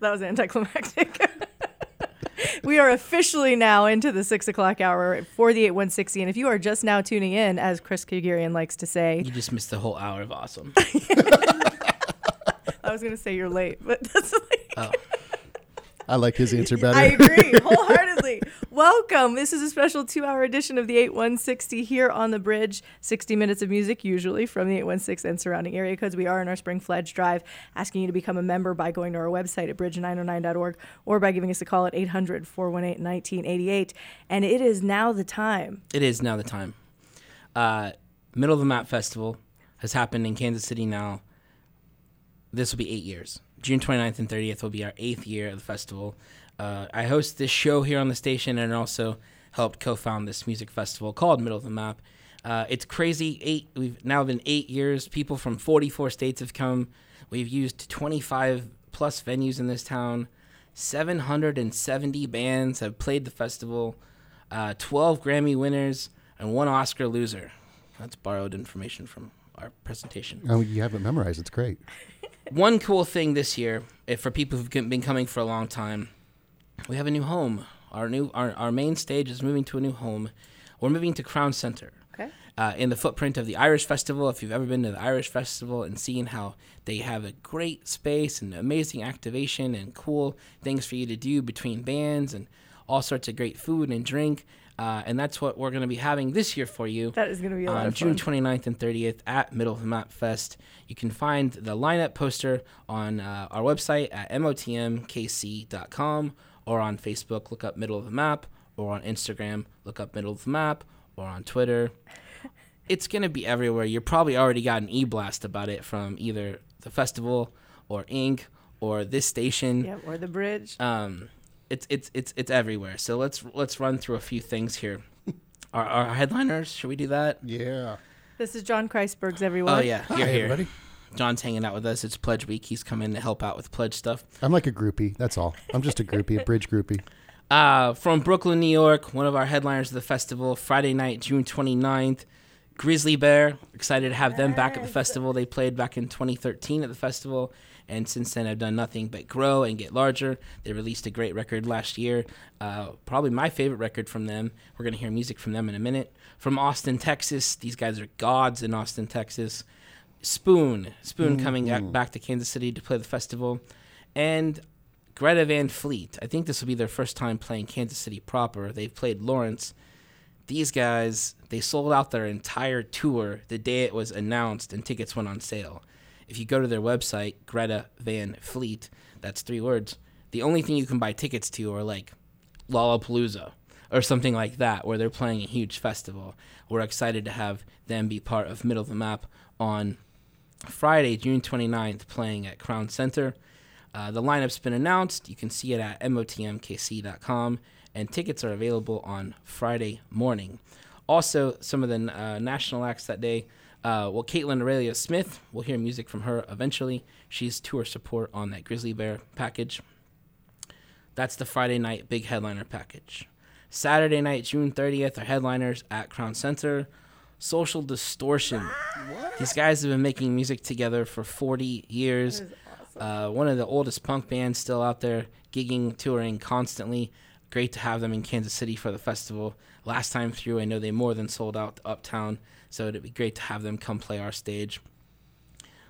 that was anticlimactic. we are officially now into the six o'clock hour for the 8160. And if you are just now tuning in, as Chris Haghirian likes to say, You just missed the whole hour of awesome. I was going to say you're late, but that's like, Oh. I like his answer better. I agree wholeheartedly. Welcome. This is a special two hour edition of the 8160 here on the bridge. 60 minutes of music, usually from the 816 and surrounding area codes. We are in our spring pledge drive, asking you to become a member by going to our website at bridge909.org or by giving us a call at 800 418 1988. And it is now the time. It is now the time. Uh, Middle of the Map Festival has happened in Kansas City now. This will be eight years. June 29th and 30th will be our eighth year of the festival. Uh, I host this show here on the station and also helped co-found this music festival called Middle of the Map. Uh, it's crazy. Eight. We've now been eight years. People from 44 states have come. We've used 25 plus venues in this town. 770 bands have played the festival. Uh, 12 Grammy winners and one Oscar loser. That's borrowed information from our presentation. Oh, you have it memorized. It's great. One cool thing this year, if for people who've been coming for a long time, we have a new home. Our new our, our main stage is moving to a new home. We're moving to Crown Center. Okay. Uh, in the footprint of the Irish Festival, if you've ever been to the Irish Festival and seen how they have a great space and amazing activation and cool things for you to do between bands and all sorts of great food and drink. Uh, and that's what we're going to be having this year for you. That is going to be a lot on June fun. 29th and 30th at Middle of the Map Fest. You can find the lineup poster on uh, our website at motmkc.com or on Facebook, look up Middle of the Map, or on Instagram, look up Middle of the Map, or on Twitter. It's going to be everywhere. You probably already got an e blast about it from either the festival or Ink or this station. Yeah, or the bridge. Um, it's it's it's it's everywhere. So let's let's run through a few things here. Our, our headliners, should we do that? Yeah. This is John Kreisberg's everyone. Oh yeah, you're Hi, here. everybody. John's hanging out with us. It's Pledge Week. He's come in to help out with pledge stuff. I'm like a groupie. That's all. I'm just a groupie, a bridge groupie. Uh, from Brooklyn, New York, one of our headliners of the festival, Friday night, June 29th, Grizzly Bear. Excited to have them back at the festival. They played back in 2013 at the festival, and since then I've done nothing but grow and get larger. They released a great record last year, uh, probably my favorite record from them. We're going to hear music from them in a minute. From Austin, Texas, these guys are gods in Austin, Texas. Spoon, Spoon coming back- back to Kansas City to play the festival, and Greta Van Fleet. I think this will be their first time playing Kansas City proper. They've played Lawrence. These guys, they sold out their entire tour the day it was announced and tickets went on sale. If you go to their website, Greta Van Fleet, that's three words, the only thing you can buy tickets to are like Lollapalooza or something like that, where they're playing a huge festival. We're excited to have them be part of Middle of the Map on Friday, June 29th, playing at Crown Center. Uh, the lineup's been announced. You can see it at motmkc.com, and tickets are available on Friday morning. Also, some of the uh, national acts that day. Uh, well, Kaitlyn Aurelia Smith, we'll hear music from her eventually. She's tour support on that Grizzly Bear package. That's the Friday night big headliner package. Saturday night, June 30th, are headliners at Crown Center. Social Distortion. These guys have been making music together for 40 years. Uh, one of the oldest punk bands still out there, gigging, touring constantly. Great to have them in Kansas City for the festival. Last time through, I know they more than sold out Uptown, so it'd be great to have them come play our stage.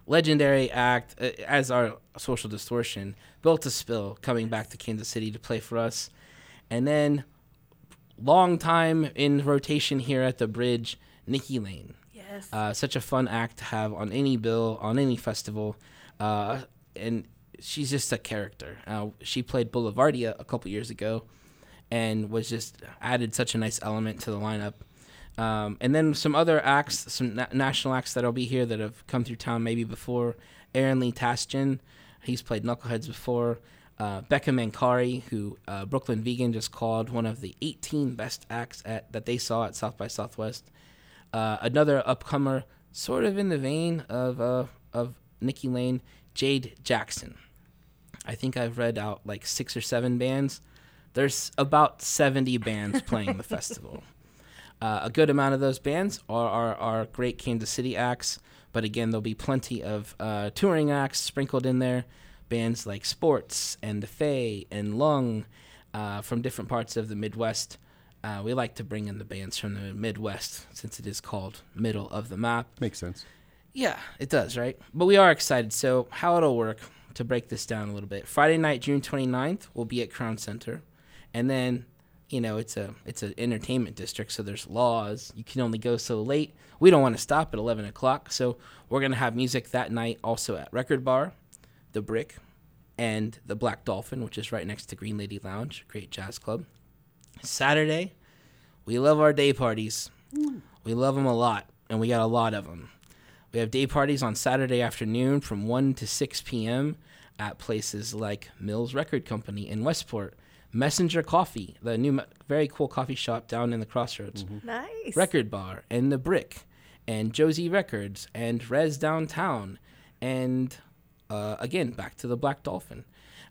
Legendary act, uh, as our Social Distortion, Built to Spill, coming back to Kansas City to play for us. And then, long time in rotation here at the bridge, Nikki Lane. Yes. Uh, such a fun act to have on any bill, on any festival. Uh, and she's just a character. Uh, she played Boulevardia a couple years ago and was just added such a nice element to the lineup. Um, and then some other acts, some na- national acts that'll be here that have come through town maybe before. Aaron Lee Tasjan, he's played Knuckleheads before. Uh, Becca Mancari, who uh, Brooklyn Vegan just called one of the 18 best acts at, that they saw at South by Southwest. Uh, another upcomer, sort of in the vein of uh, of Nikki Lane, Jade Jackson. I think I've read out like six or seven bands. There's about 70 bands playing the festival. Uh, a good amount of those bands are, are, are great Kansas City acts, but again, there'll be plenty of uh, touring acts sprinkled in there. Bands like Sports and The Fae and Lung uh, from different parts of the Midwest. Uh, we like to bring in the bands from the Midwest since it is called Middle of the Map. Makes sense. Yeah, it does, right? But we are excited. So, how it'll work to break this down a little bit. Friday night, June 29th, we'll be at Crown Center. And then, you know, it's a it's an entertainment district, so there's laws. You can only go so late. We don't want to stop at 11 o'clock, so we're going to have music that night also at Record Bar, The Brick, and The Black Dolphin, which is right next to Green Lady Lounge, great jazz club. Saturday, we love our day parties. Mm. We love them a lot, and we got a lot of them. We have day parties on Saturday afternoon from 1 to 6 p.m. at places like Mills Record Company in Westport, Messenger Coffee, the new very cool coffee shop down in the Crossroads, Nice. Record Bar, and The Brick, and Josey Records, and Res Downtown, and uh, again, back to the Black Dolphin.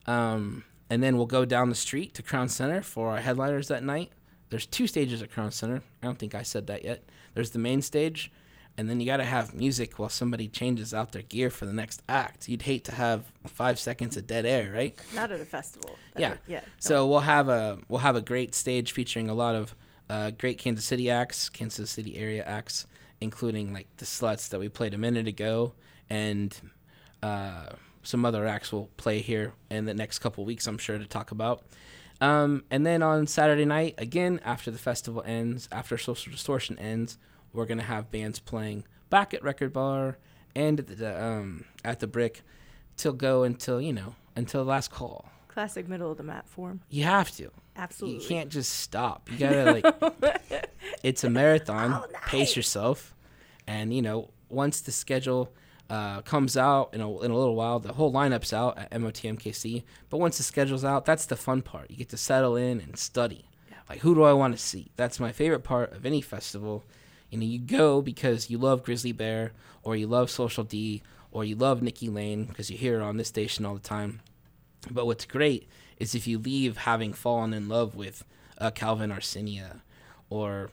Um, and then we'll go down the street to Crown Center for our headliners that night. There's two stages at Crown Center. I don't think I said that yet. There's the main stage, and then you got to have music while somebody changes out their gear for the next act. You'd hate to have five seconds of dead air, right? Not at a festival. That Yeah. would- yeah. So we'll have a we'll have a great stage featuring a lot of uh, great Kansas City acts, Kansas City area acts, including like the Sluts that we played a minute ago, and uh, some other acts will play here in the next couple weeks. I'm sure to talk about. Um, and then on Saturday night, again after the festival ends, after Social Distortion ends, we're gonna have bands playing back at Record Bar and at the um, at the Brick, till go until you know until the last call. Classic middle of the map form. You have to. Absolutely. You can't just stop. You gotta like. it's a marathon. Pace yourself, and you know once the schedule uh, comes out in a, in a little while, the whole lineup's out at MOTMKC. But once the schedule's out, that's the fun part. You get to settle in and study. Like who do I want to see? That's my favorite part of any festival. You know, you go because you love Grizzly Bear, or you love Social D, or you love Nikki Lane because you hear her on this station all the time. But what's great is if you leave having fallen in love with uh, Calvin Arsenia or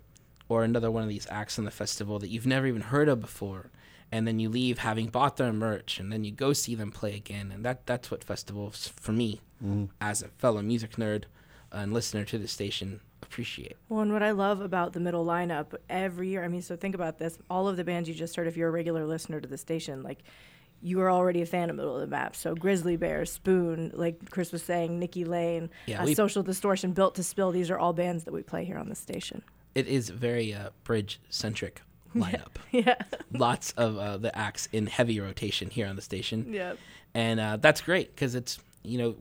or another one of these acts on the festival that you've never even heard of before, and then you leave having bought their merch, and then you go see them play again, and that that's what festivals for me, Mhm. as a fellow music nerd and listener to the station, appreciate. Well, and what I love about the middle lineup every year, I mean, so think about this all of the bands you just heard, if you're a regular listener to the station, like you are already a fan of Middle of the Map. So Grizzly Bear, Spoon, like Chris was saying, Nikki Lane, Yeah, uh, Social Distortion, Built to Spill, these are all bands that we play here on the station. It is very uh, bridge centric lineup. Yeah. Lots of uh, the acts in heavy rotation here on the station. Yep. And uh, that's great because it's, you know,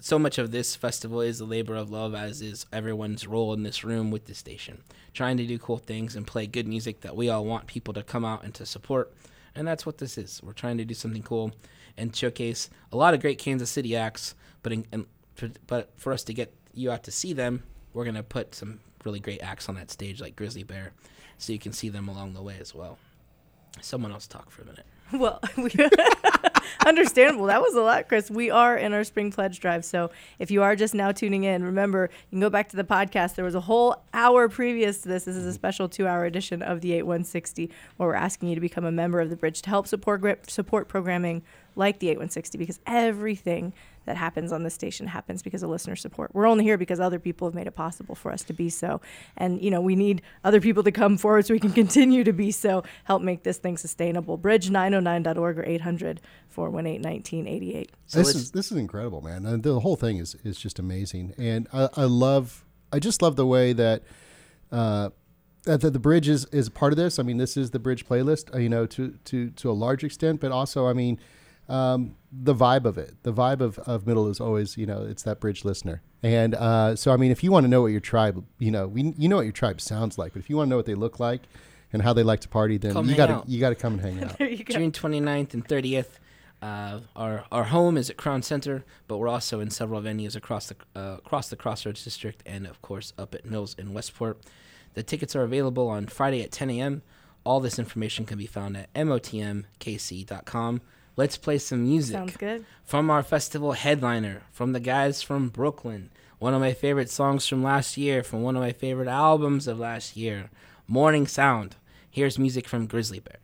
so much of this festival is a labor of love, as is everyone's role in this room with the station. Trying to do cool things and play good music that we all want people to come out and to support. And that's what this is. We're trying to do something cool and showcase a lot of great Kansas City acts. But in, for, but for us to get you out to see them, we're gonna put some really great acts on that stage, like Grizzly Bear, so you can see them along the way as well. Someone else talk for a minute. Well, we understandable. That was a lot, Chris. We are in our spring pledge drive. So if you are just now tuning in, remember you can go back to the podcast. There was a whole hour previous to this. This is a mm-hmm. special two hour edition of the 8160 where we're asking you to become a member of the bridge to help support support programming like the 8160 because everything that happens on this station happens because of listener support. We're only here because other people have made it possible for us to be so. And, you know, we need other people to come forward so we can continue to be so, help make this thing sustainable. Bridge909.org or 800 418 1988. this is this is incredible, man. Uh, the whole thing is is just amazing, and I, I love I just love the way that uh, that the, the bridge is is part of this. I mean, this is the bridge playlist, uh, you know, to to to a large extent, but also, I mean, um, the vibe of it, the vibe of, of middle is always, you know, it's that bridge listener, and uh, so I mean, if you want to know what your tribe, you know, we you know what your tribe sounds like, but if you want to know what they look like and how they like to party, then Come you got to you got to come and hang out. June 29th and 30th. Uh, our our home is at Crown Center, but we're also in several venues across the uh, across the Crossroads District, and of course up at Mills in Westport. The tickets are available on Friday at 10 a.m. All this information can be found at motmkc.com. Let's play some music. Sounds good. From our festival headliner, from the guys from Brooklyn. One of my favorite songs from last year, from one of my favorite albums of last year, Morning Sound. Here's music from Grizzly Bear.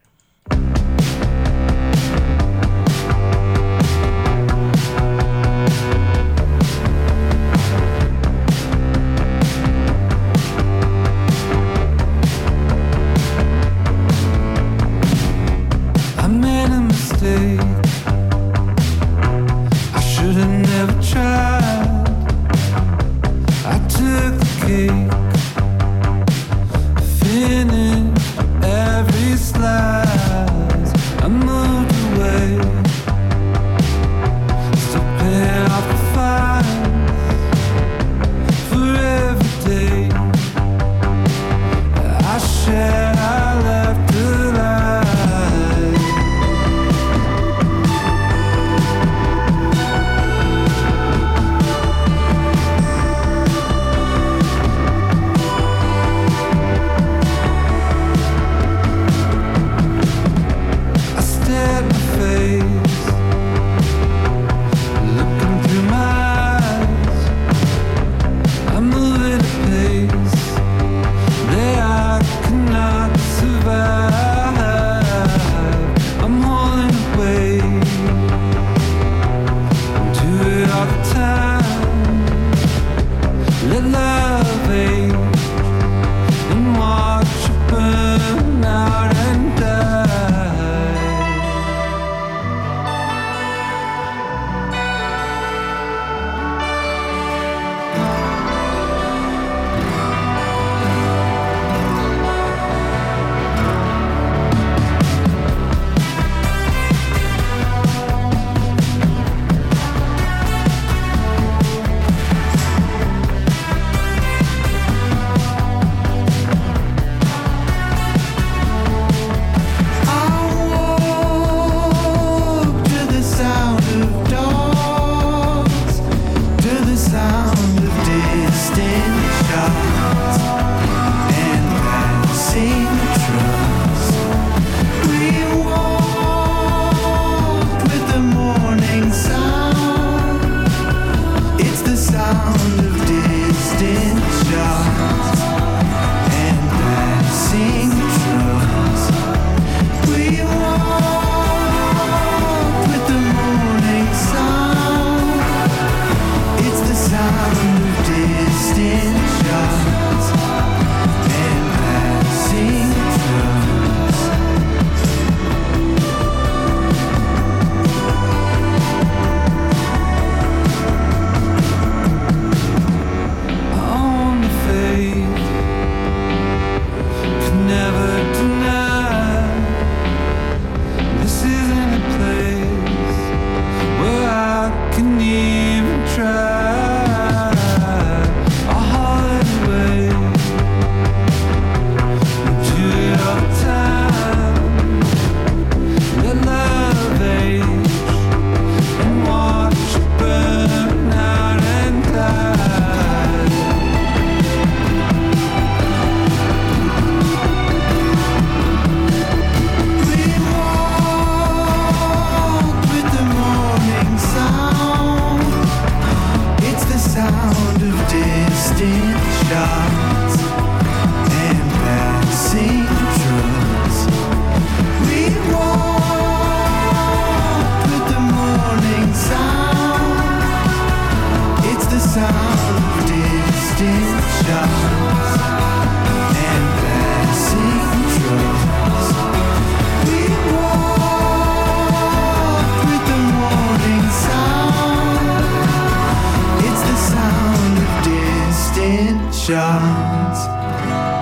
shots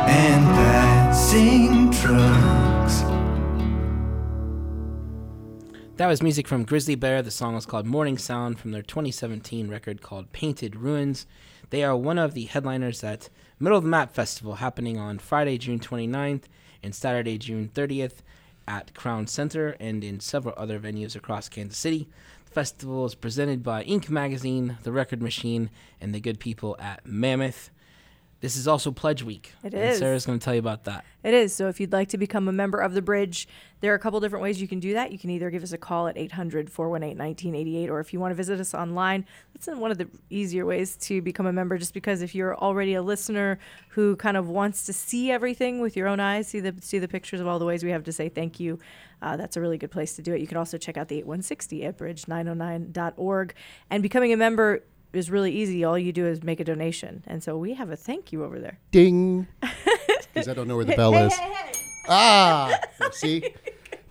and passing trucks. That was music from Grizzly Bear. The song was called Morning Sound from their 2017 record called Painted Ruins. They are one of the headliners at Middle of the Map Festival happening on Friday, June 29th and Saturday, June 30th at Crown Center and in several other venues across Kansas City. The festival is presented by Ink Magazine, The Record Machine, and the good people at Mammoth. This is also Pledge Week. It and. Sarah's going to tell you about that. It is. So if you'd like to become a member of the bridge, there are a couple different ways you can do that. You can either give us a call at 800 418 1988, or if you want to visit us online, that's one of the easier ways to become a member, just because if you're already a listener who kind of wants to see everything with your own eyes, see the, see the pictures of all the ways we have to say thank you, uh, that's a really good place to do it. You can also check out the 8160 at bridge909.org. And becoming a member is really easy. All you do is make a donation. And so we have a thank you over there. Ding. Because I don't know where the bell is. Ah, see,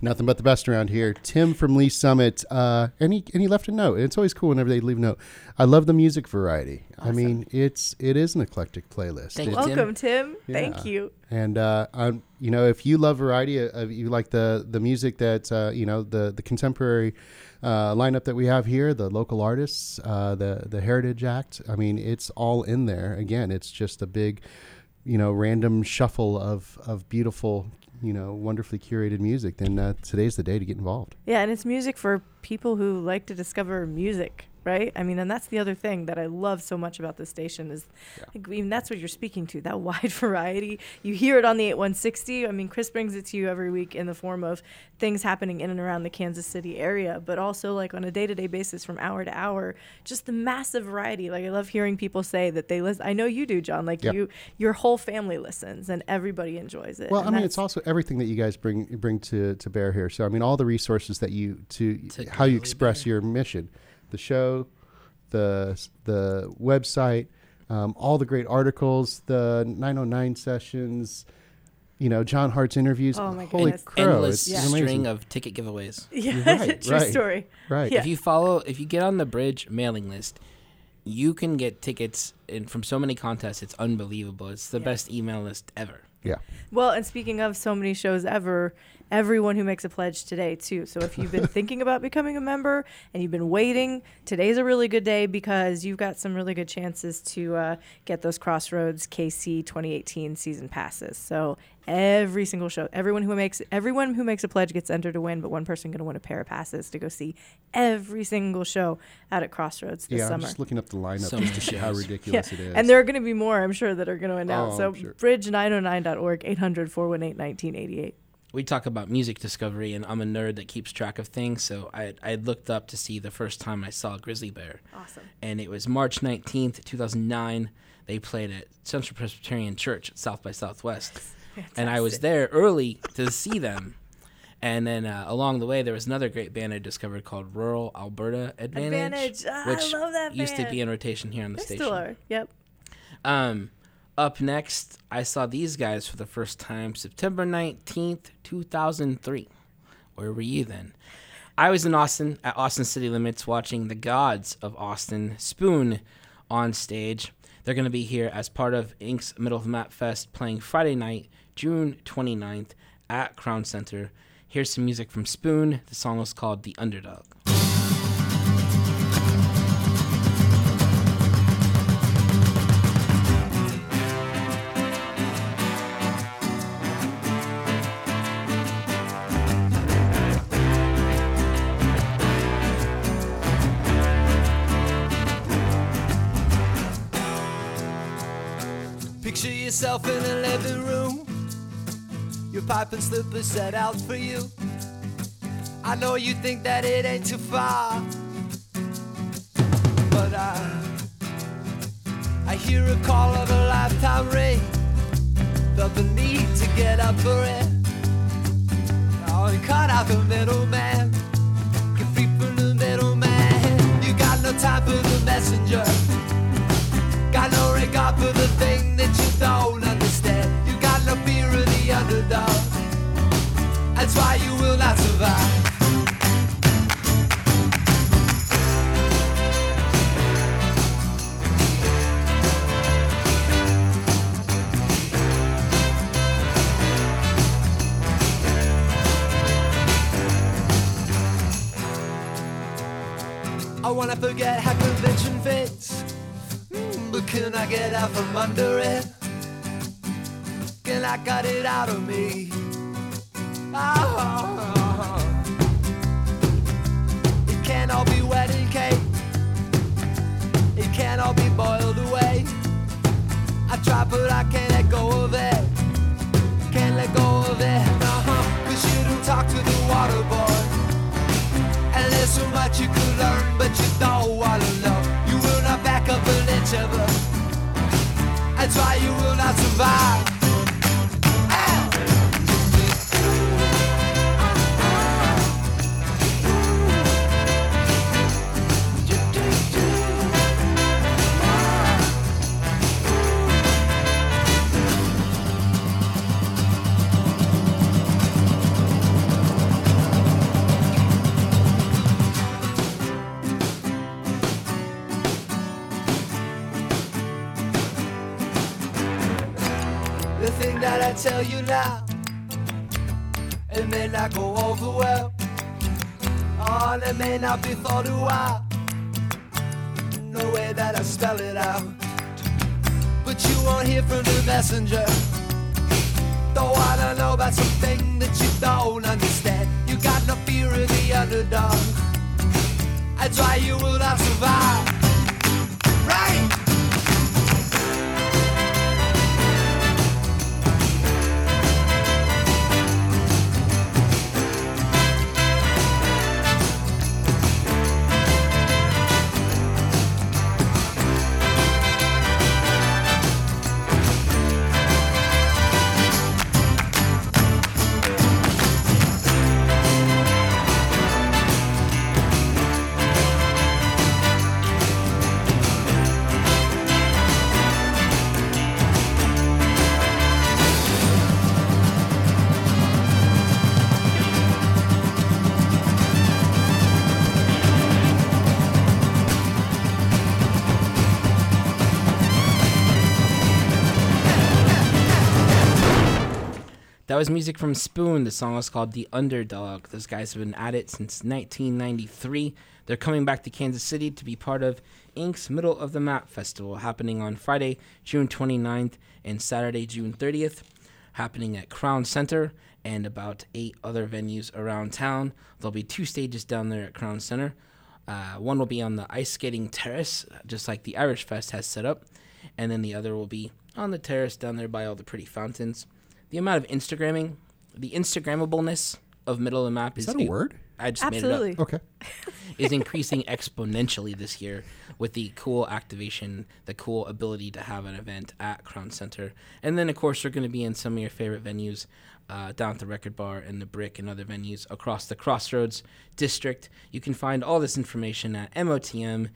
nothing but the best around here. Tim from Lee Summit, uh, and he and he left a note. It's always cool whenever they leave a note. I love the music variety. I mean, it's it is an eclectic playlist. Thank you, Welcome, Tim. Thank Yeah. you. And uh, um, you know, if you love variety, uh, uh, you like the the music that uh, you know the the contemporary uh, lineup that we have here, the local artists, uh, the the Heritage Act. I mean, it's all in there. Again, it's just a big, you know, random shuffle of of beautiful, you know, wonderfully curated music. Then uh, today's the day to get involved. Yeah, and it's music for people who like to discover music, right? I mean, and that's the other thing that I love so much about this station is, like, I mean, that's what you're speaking to, that wide variety. You hear it on the 8160. I mean, Chris brings it to you every week in the form of things happening in and around the Kansas City area, but also like on a day-to-day basis from hour to hour, just the massive variety. Like I love hearing people say that they listen. I know you do, John. Like Yeah. you, your whole family listens and everybody enjoys it. Well, And I mean, it's also everything that you guys bring bring to to bear here. So, I mean, all the resources that you to how you express your mission, the show, the the website, um, all the great articles, the 909 sessions, you know, John Hart's interviews. Oh my Holy goodness. crow! Endless it's amazing. string of ticket giveaways. Yeah, You're right, true right, story. Right. If you follow, if you get on the bridge mailing list, you can get tickets in, from so many contests. It's unbelievable. It's the best email list ever. Yeah. Well, and speaking of so many shows ever, everyone who makes a pledge today too. So if you've been thinking about becoming a member and you've been waiting, today's a really good day because you've got some really good chances to uh, get those Crossroads KC 2018 season passes. So every single show, everyone who makes everyone who makes a pledge gets entered to win, but one person going to win a pair of passes to go see every single show out at Crossroads this summer. yeah, I'm just looking up the lineup So just to see how shows. ridiculous it is. And there are going to be more, I'm sure, that are going to announce. Oh, so sure. bridge909.org, 800 418 1988. We talk about music discovery, and I'm a nerd that keeps track of things. So I I looked up to see the first time I saw Grizzly Bear. Awesome. And it was March 19th, 2009. They played at Central Presbyterian Church at South by Southwest, and I was there early to see them. And then uh, along the way, there was another great band I discovered called Rural Alberta Advantage, Advantage. I which love that used to be in rotation here on the They station. still are. Yep. Um, up next, I saw these guys for the first time September 19th, 2003. Where were you then? I was in Austin at Austin City Limits watching the Gods of Austin Spoon on stage. They're going to be here as part of Ink's Middle of the Map Fest playing Friday night, June 29th at Crown Center. Here's some music from Spoon. The song was called The Underdog. Yourself in a living room. Your pipe and slippers set out for you. I know you think that it ain't too far. But I I hear a call of a lifetime ring. Felt the need to get up for it. Oh, and cut out the middleman. Get free from the middleman. You got no time for the messenger. Got no regard for the thing you don't understand. You got no fear of the underdog. That's why you will not survive. I wanna forget how convention fits, mm, but can I get out from under it? Can I got it out of me? Ah. It can't all be wedding cake. It can't all be boiled away. I try, but I can't let go of it. Can't let go of it. Uh-huh. Cause you don't talk to the water boy. And there's so much you could learn, but you don't wanna know. You will not back up an inch of it. That's why you will not survive. Tell you now, it may not go over well. And it may not be thought a while. No way that I spell it out. But you won't hear from the messenger. Though I Don't know about something that you don't understand. You got no fear of the underdog. That's why you will not survive. That was music from Spoon. The song was called The Underdog. Those guys have been at it since 1993. They're coming back to Kansas City to be part of Ink's Middle of the Map Festival, happening on Friday, June 29th, and Saturday, June 30th, happening at Crown Center and about eight other venues around town. There'll be two stages down there at Crown Center. Uh, one will be on the ice skating terrace, just like the Irish Fest has set up, and then the other will be on the terrace down there by all the pretty fountains. The amount of Instagramming, the Instagrammableness of Middle of the Map is, that a word? I just Absolutely. made it up. Okay. is increasing exponentially this year with the cool activation, the cool ability to have an event at Crown Center, and then of course you're going to be in some of your favorite venues. Uh, down at the Record Bar and the Brick and other venues across the Crossroads district. You can find all this information at motmkc.com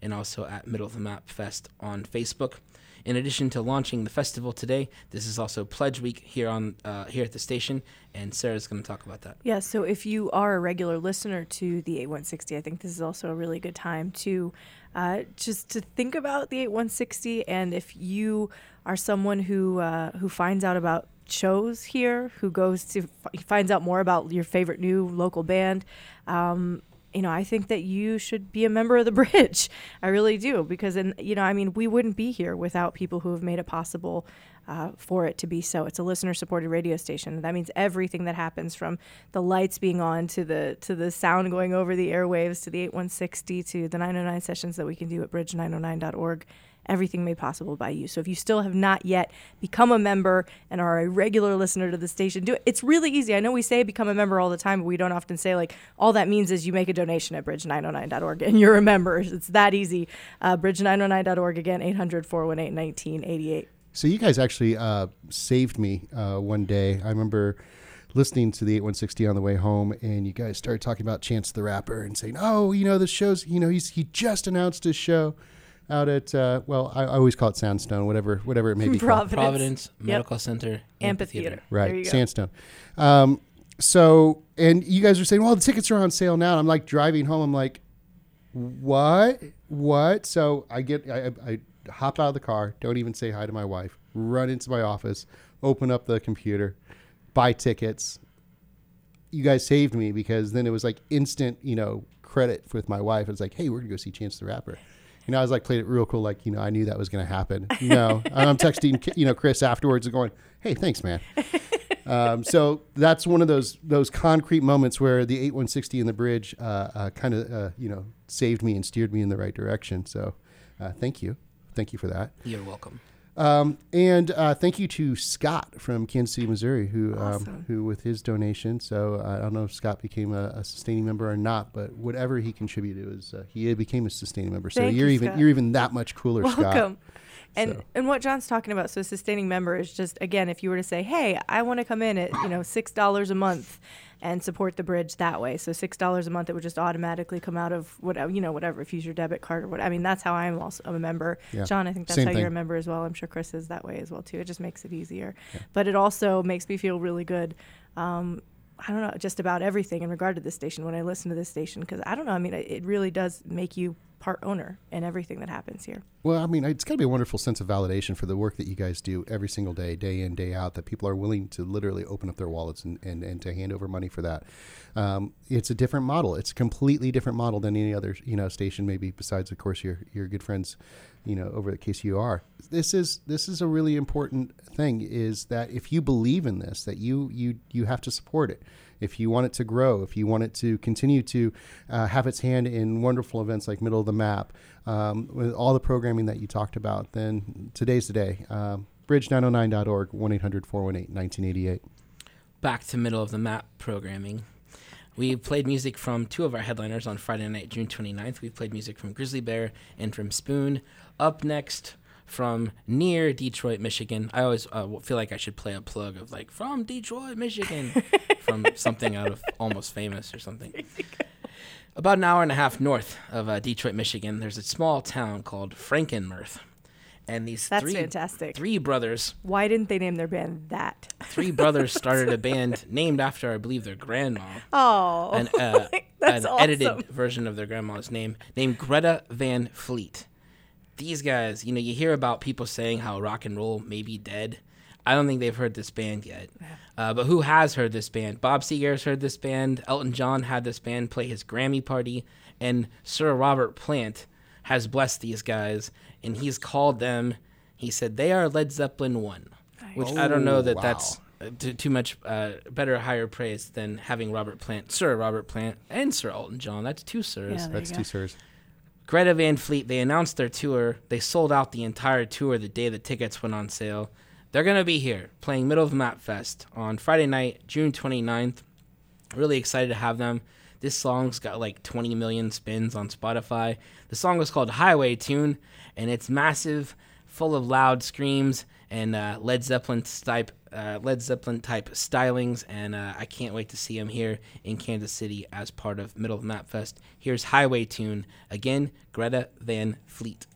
and also at Middle of the Map Fest on Facebook. In addition to launching the festival today, this is also Pledge Week here on uh, here at the station, and Sarah's going to talk about that. Yeah, so if you are a regular listener to the 8160, I think this is also a really good time to uh, just to think about the 8160. And if you are someone who uh, who finds out about shows here, who goes to f- finds out more about your favorite new local band, um, you know, I think that you should be a member of the bridge. I really do because, and you know, I mean, we wouldn't be here without people who have made it possible uh, for it to be so. It's a listener-supported radio station. That means everything that happens from the lights being on to the to the sound going over the airwaves to the 8160 to the 909 sessions that we can do at bridge909.org. Everything made possible by you. So if you still have not yet become a member and are a regular listener to the station, do it. It's really easy. I know we say become a member all the time, but we don't often say like all that means is you make a donation at bridge909.org and you're a member. It's that easy. Uh, bridge909.org again, 800 418 1988. So you guys actually uh, saved me uh, one day. I remember listening to the 8160 on the way home, and you guys started talking about Chance the Rapper and saying, "Oh, you know, this show's, you know, he's he just announced his show out at, uh, well, I, I always call it Sandstone, whatever, whatever it may be called. Providence. Providence Yep. Medical Center Amphitheater. Right, There you go. Sandstone. Um, so, and you guys are saying, well, the tickets are on sale now. I'm like driving home. I'm like, what? What? So I get, I, I I hop out of the car, don't even say hi to my wife, run into my office, open up the computer, buy tickets. You guys saved me because then it was like instant, you know, credit with my wife. It's like, hey, we're gonna go see Chance the Rapper. You know, I was like played it real cool, like you know, I knew that was gonna happen. You know, I'm texting you know Chris afterwards and going, hey, thanks, man. Um, so that's one of those those concrete moments where the 8160 and the bridge uh, uh, kind of uh, you know saved me and steered me in the right direction. So uh, thank you, thank you for that. You're welcome. Um, and uh, thank you to Scott from Kansas City, Missouri, who um, who with his donation. So I don't know if Scott became a, a sustaining member or not, but whatever he contributed was uh, he became a sustaining member. So Thank you're you, even Scott. you're even that much cooler, Scott. Welcome. And So- and what John's talking about, so a sustaining member is just again, if you were to say, hey, I want to come in at you know six dollars a month and support the bridge that way, so six dollars a month, it would just automatically come out of whatever you know whatever. If you use your debit card or what, I mean, that's how I'm also I'm a member. Yeah. John, I think that's Same how you're a member as well. I'm sure Chris is that way as well too. It just makes it easier, but it also makes me feel really good. Um, I don't know, just about everything in regard to this station when I listen to this station because I don't know. I mean, it, it really does make you part owner in everything that happens here. Well, I mean, it's got to be a wonderful sense of validation for the work that you guys do every single day, day in, day out, that people are willing to literally open up their wallets and, and, and to hand over money for that. Um, it's a different model. It's a completely different model than any other, you know, station, maybe besides, of course, your, your good friends, you know, over at KCUR. This is, this is a really important thing is that if you believe in this, that you, you, you have to support it if you want it to grow, if you want it to continue to uh, have its hand in wonderful events like Middle of the Map, um, with all the programming that you talked about, then today's the day. Um, Bridge909.org, 1 800 418 1988. Back to middle of the map programming. We played music from two of our headliners on Friday night, June 29th. We played music from Grizzly Bear and from Spoon. Up next, from near Detroit, Michigan. I always uh, feel like I should play a plug of like from Detroit, Michigan, from something out of Almost Famous or something. About an hour and a half north of uh, Detroit, Michigan, there's a small town called Frankenmuth. And these That's three, fantastic. three brothers Why didn't they name their band that? three brothers started a band named after, I believe, their grandma. Oh, an, uh, that's an awesome. edited version of their grandma's name, named Greta Van Fleet. These guys, you know, you hear about people saying how rock and roll may be dead. I don't think they've heard this band yet. Uh, but who has heard this band? Bob Seger's heard this band. Elton John had this band play his Grammy party. And Sir Robert Plant has blessed these guys, and he's called them, he said, they are Led Zeppelin 1. Which I don't know Oh, that wow. that's uh, too, too much uh, better, higher praise than having Robert Plant, Sir Robert Plant, and Sir Elton John. That's two sirs. Yeah, That's two sirs. Greta Van Fleet, they announced their tour. They sold out the entire tour the day the tickets went on sale. They're going to be here playing Middle of the Map Fest on Friday night, June 29th. Really excited to have them. This song's got like 20 million spins on Spotify. The song was called Highway Tune, and it's massive, full of loud screams and uh, Led Zeppelin type uh, Led Zeppelin type stylings. And uh, I can't wait to see them here in Kansas City as part of Middle of the Map Fest. Here's Highway Tune again, Greta Van Fleet.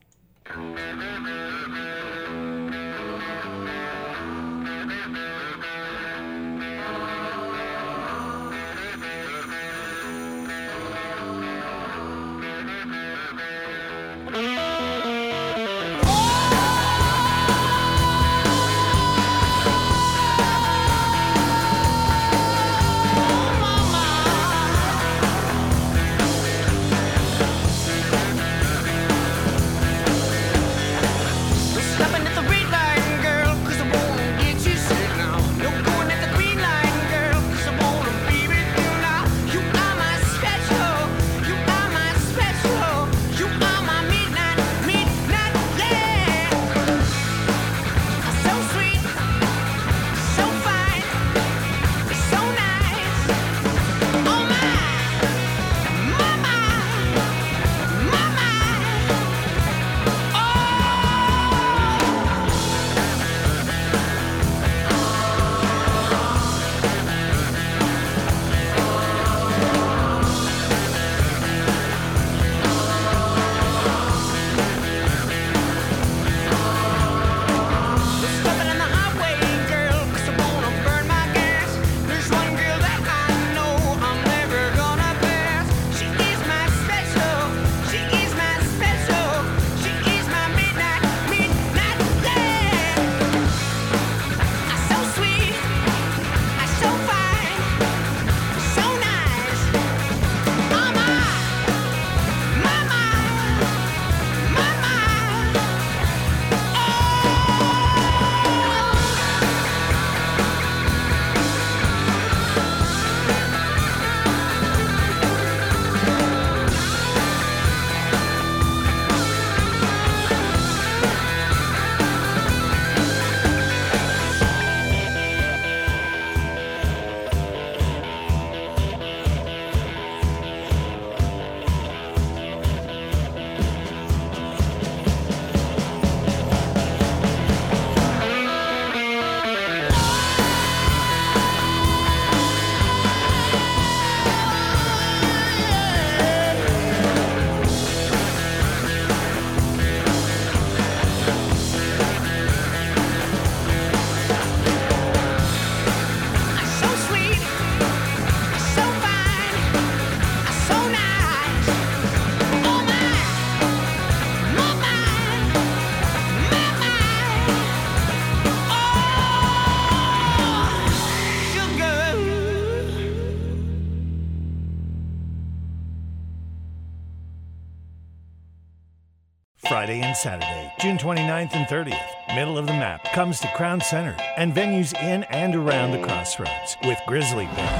Friday and Saturday, June 29th and 30th. Middle of the Map comes to Crown Center and venues in and around the crossroads with Grizzly Bear.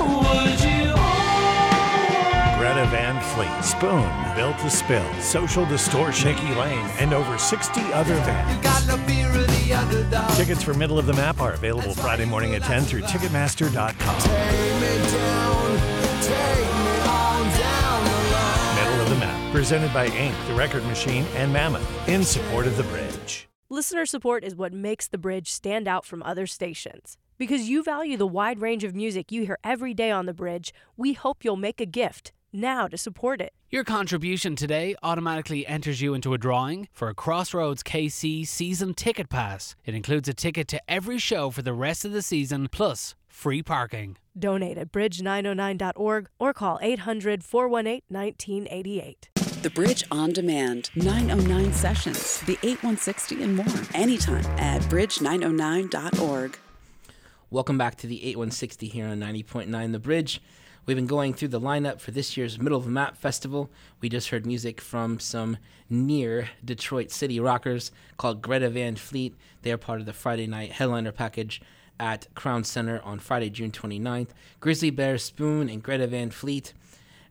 Greta Van Fleet, Spoon, Built to Spill, Social Distortion, Nikki Lane, and over 60 other bands. Got no fear of the underdog. Tickets for Middle of the Map are available Friday morning at 10 through Ticketmaster.com. presented by Ink, The Record Machine, and Mammoth, in support of the bridge. Listener support is what makes the bridge stand out from other stations. Because you value the wide range of music you hear every day on the bridge, we hope you'll make a gift now to support it. Your contribution today automatically enters you into a drawing for a Crossroads KC season ticket pass. It includes a ticket to every show for the rest of the season, plus free parking. Donate at bridge909.org or call 800 418 1988. The Bridge on Demand, 909 sessions, the 8160 and more, anytime at bridge909.org. Welcome back to the 8160 here on 90.9 The Bridge. We've been going through the lineup for this year's Middle of the Map Festival. We just heard music from some near Detroit City rockers called Greta Van Fleet. They are part of the Friday night headliner package at Crown Center on Friday, June 29th. Grizzly Bear Spoon and Greta Van Fleet.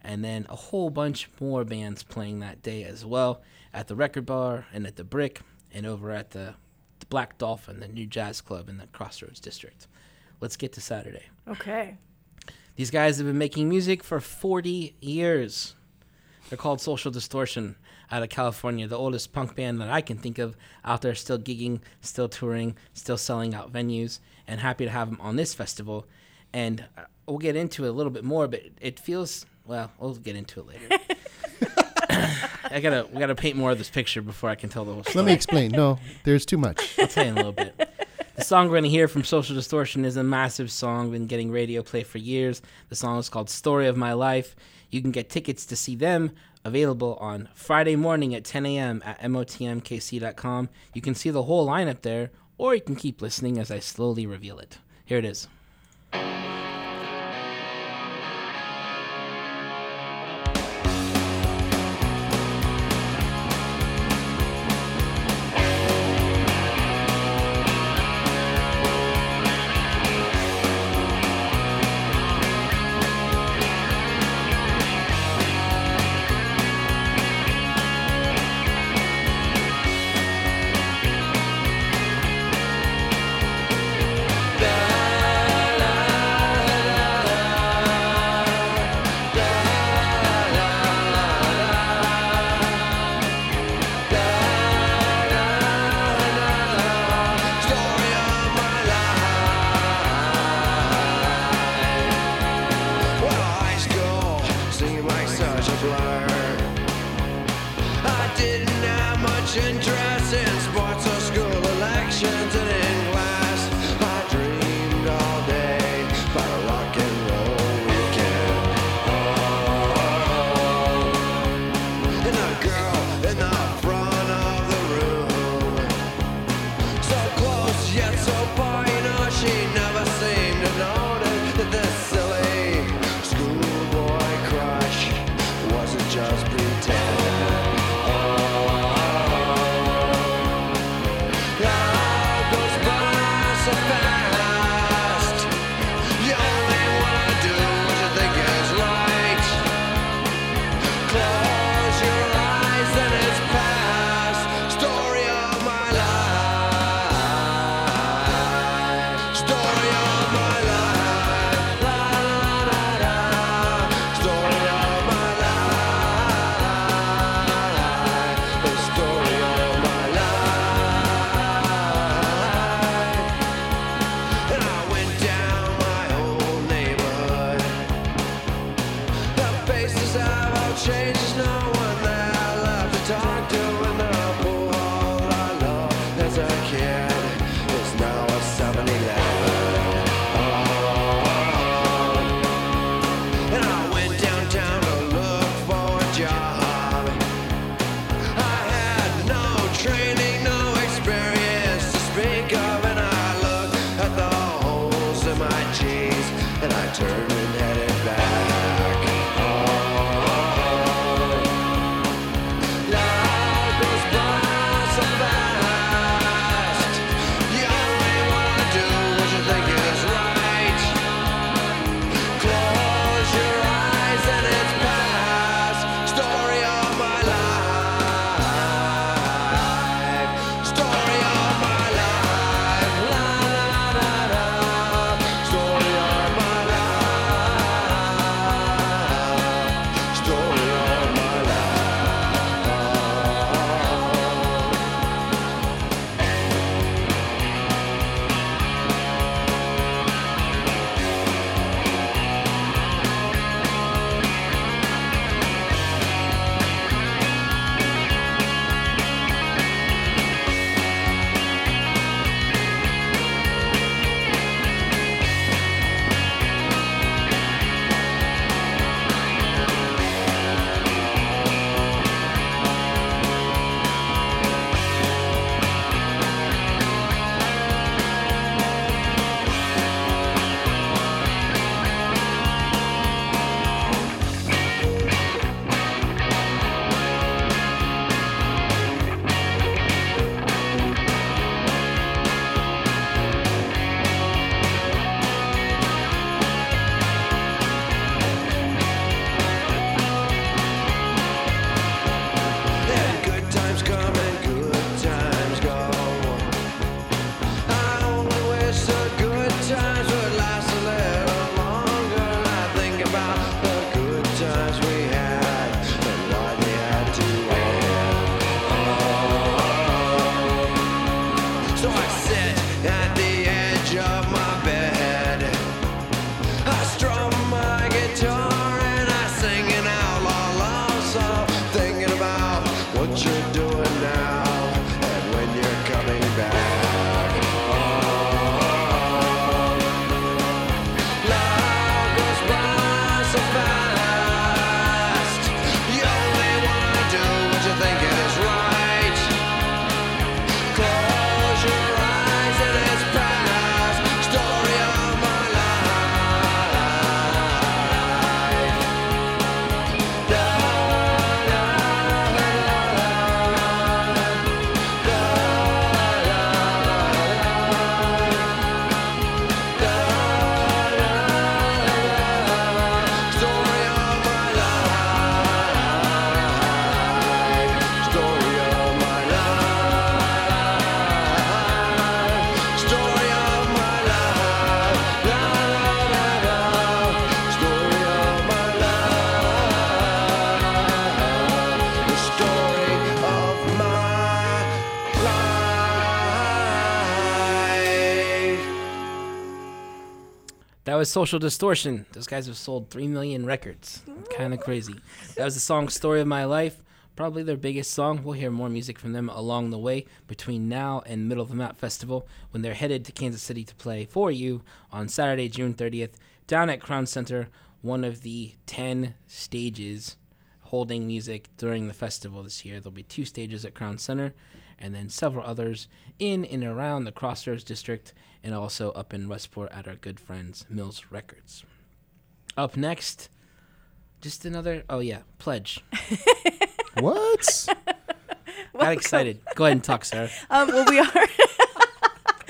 And then a whole bunch more bands playing that day as well at the Record Bar and at the Brick and over at the, the Black Dolphin, the new jazz club in the Crossroads District. Let's get to Saturday. Okay. These guys have been making music for 40 years. They're called Social Distortion out of California, the oldest punk band that I can think of out there, still gigging, still touring, still selling out venues, and happy to have them on this festival. And uh, we'll get into it a little bit more, but it feels well. We'll get into it later. I gotta we gotta paint more of this picture before I can tell the whole story. Let me explain. No, there's too much. I'll tell you in a little bit. The song we're going to hear from Social Distortion is a massive song, been getting radio play for years. The song is called Story of My Life. You can get tickets to see them available on Friday morning at 10 a.m. at motmkc.com. You can see the whole lineup there, or you can keep listening as I slowly reveal it. Here it is. Was Social Distortion. Those guys have sold 3 million records. Kind of crazy. That was the song Story of My Life. Probably their biggest song. We'll hear more music from them along the way between now and Middle of the Map Festival when they're headed to Kansas City to play for you on Saturday, June 30th, down at Crown Center, one of the 10 stages holding music during the festival this year. There'll be two stages at Crown Center and then several others in and around the Crossroads District and also up in Westport at our good friends Mills Records. Up next, just another, oh yeah, Pledge. what? Got excited. Go ahead and talk, Sarah. Um, well, we are.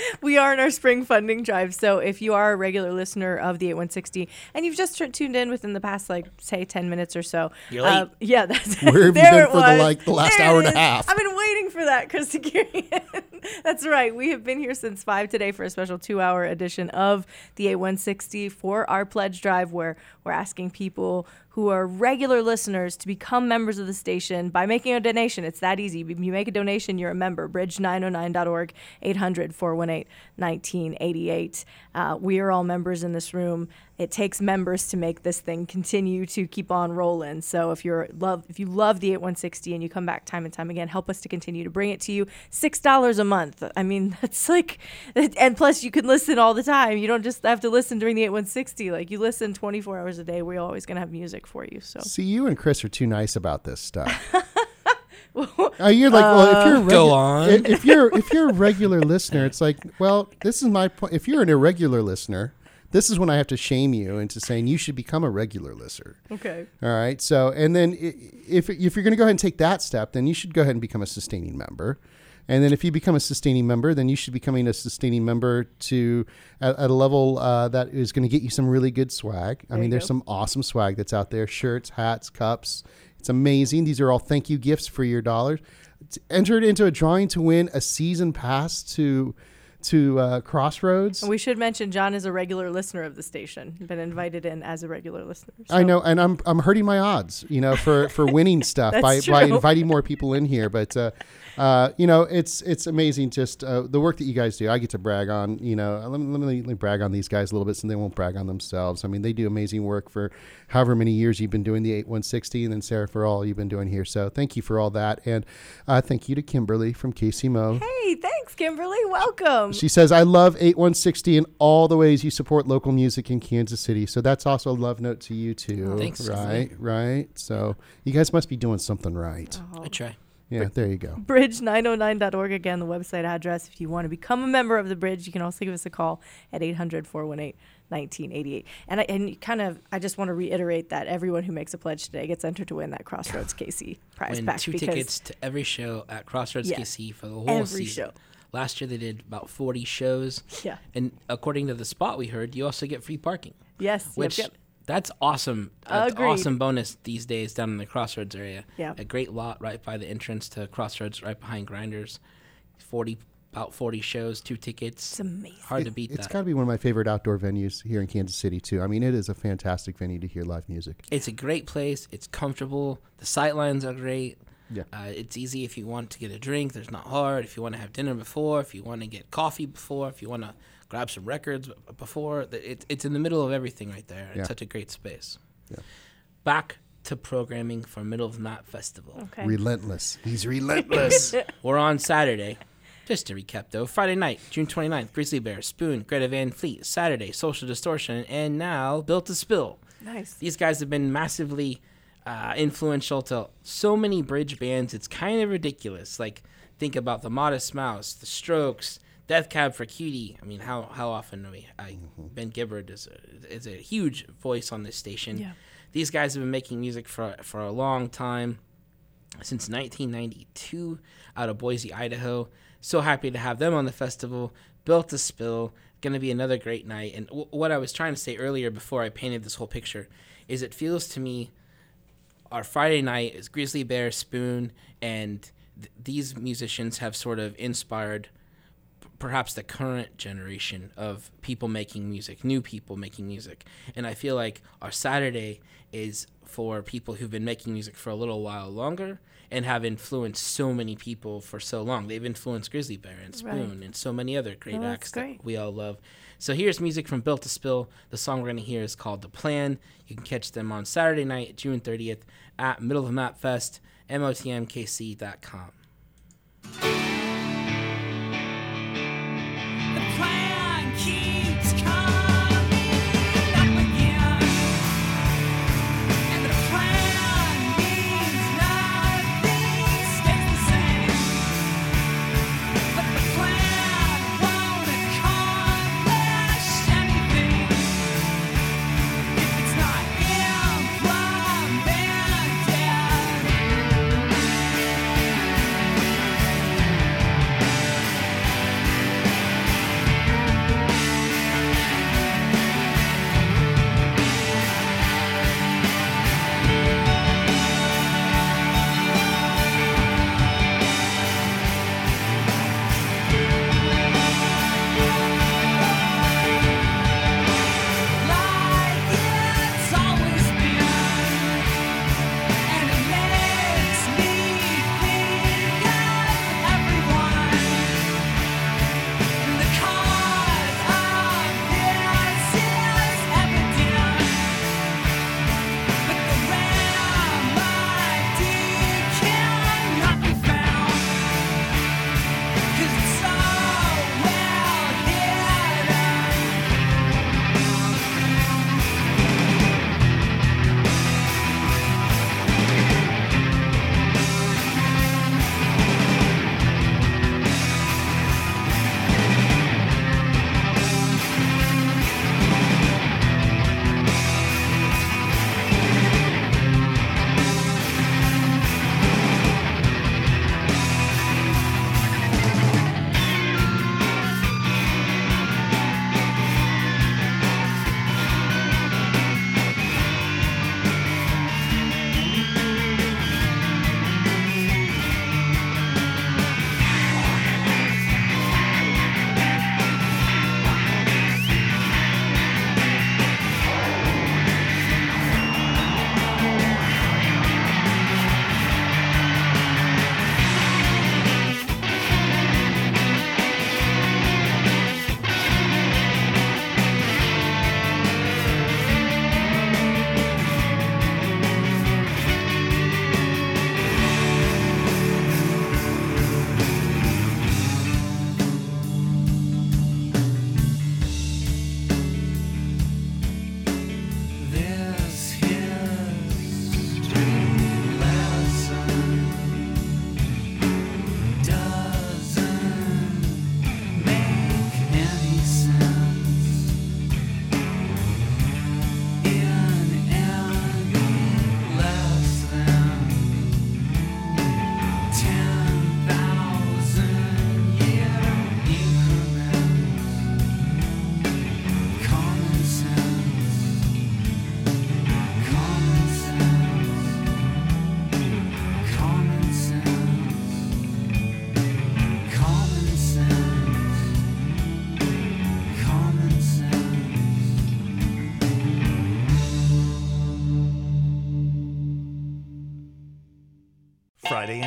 we are in our spring funding drive. So if you are a regular listener of the 8160 and you've just t- tuned in within the past, like, say, 10 minutes or so. You're late. uh, yeah, that's Where have you been it for the, like, the last There hour and a half? I've been waiting for that, Chris Haghirian. That's right. We have been here since 5 today for a special two hour edition of the 8160 for our pledge drive, where we're asking people who are regular listeners to become members of the station by making a donation. It's that easy. You make a donation, you're a member. Bridge909.org, 800 418 1988. Uh, we are all members in this room. It takes members to make this thing continue to keep on rolling. So if you're love if you love the 8160 and you come back time and time again, help us to continue to bring it to you. Six dollars a month. I mean, that's like, and plus you can listen all the time. You don't just have to listen during the 8160. Like you listen 24 hours a day. We're always gonna have music for you. So See, you and Chris are too nice about this stuff. Uh, you're like, well, if you're a Uh, Go on. If you're if you're a regular listener, it's like, well, this is my point. If you're an irregular listener, this is when I have to shame you into saying you should become a regular listener. Okay. All right. So, and then if if you're going to go ahead and take that step, then you should go ahead and become a sustaining member. And then if you become a sustaining member, then you should be becoming a sustaining member to at, at a level uh, that is going to get you some really good swag. I There mean, there's go. some awesome swag that's out there: shirts, hats, cups. It's amazing. These are all thank you gifts for your dollars. Entered into a drawing to win a season pass to to uh, Crossroads. And we should mention John is a regular listener of the station. Been invited in as a regular listener. I know, and I'm I'm hurting my odds, you know, for for winning stuff by That's by inviting more people in here. But uh, uh, you know, it's it's amazing just uh, the work that you guys do. I get to brag on, you know, let me, let me, let me brag on these guys a little bit, so they won't brag on themselves. I mean, they do amazing work for however many years you've been doing the 8160, and then Sarah for all you've been doing here. So thank you for all that, and uh, thank you to Kimberly from Casey Mo. Hey, thanks, Kimberly. Welcome. Um, she says, I love 8160 and all the ways you support local music in Kansas City. So that's also a love note to you, too. Oh, thanks, Right, Kimberly. right. So you guys must be doing something right. Oh. I try. Yeah, there you go. Bridge909.org, again, the website address. If you want to become a member of the Bridge, you can also give us a call at 800 418 1988. And, I, and kind of, I just want to reiterate that everyone who makes a pledge today gets entered to win that Crossroads KC prize Win pack. two tickets to every show at Crossroads Yeah. KC for the whole Every season. show. Last year they did about 40 shows. Yeah. And according to the spot we heard, you also get free parking. Yes, Which yep. that's awesome. That's Agreed. awesome bonus these days down in the Crossroads area. Yeah. A great lot right by the entrance to Crossroads, right behind Grinders. 40 about 40 shows, two tickets. It's amazing. Hard to It- beat It's that. got to be one of my favorite outdoor venues here in Kansas City, too. I mean, it is a fantastic venue to hear live music. It's a great place. It's comfortable. The sight lines are great. Yeah. Uh, it's easy if you want to get a drink. There's not hard. If you want to have dinner before, if you want to get coffee before, if you want to grab some records before, th- it, it's in the middle of everything right there. It's Yeah. such a great space. Yeah. Back to programming for Middle of the Festival. Okay. Relentless. He's relentless. We're on Saturday. Just to recap, though, Friday night, June 29th, Grizzly Bear, Spoon, Greta Van Fleet. Saturday, Social Distortion, and now Built to Spill. Nice. These guys have been massively uh, influential to so many bridge bands. It's kind of ridiculous. Like, think about the Modest Mouse, the Strokes, Death Cab for Cutie. I mean, how how often do we? I, Ben Gibbard is a, is a huge voice on this station. Yeah. These guys have been making music for for a long time since 1992 out of Boise, Idaho. So happy to have them on the festival. Built to Spill, going to be another great night. And w- what I was trying to say earlier before I painted this whole picture is it feels to me our Friday night is Grizzly Bear, Spoon, and th- these musicians have sort of inspired p- perhaps the current generation of people making music, new people making music. And I feel like our Saturday is for people who've been making music for a little while longer and have influenced so many people for so long. They've influenced Grizzly Bear and Spoon Right. and so many other great acts great. that we all love. So here's music from Built to Spill. The song we're going to hear is called The Plan. You can catch them on Saturday night, June 30th at Middle of the Map Fest, motmkc.com.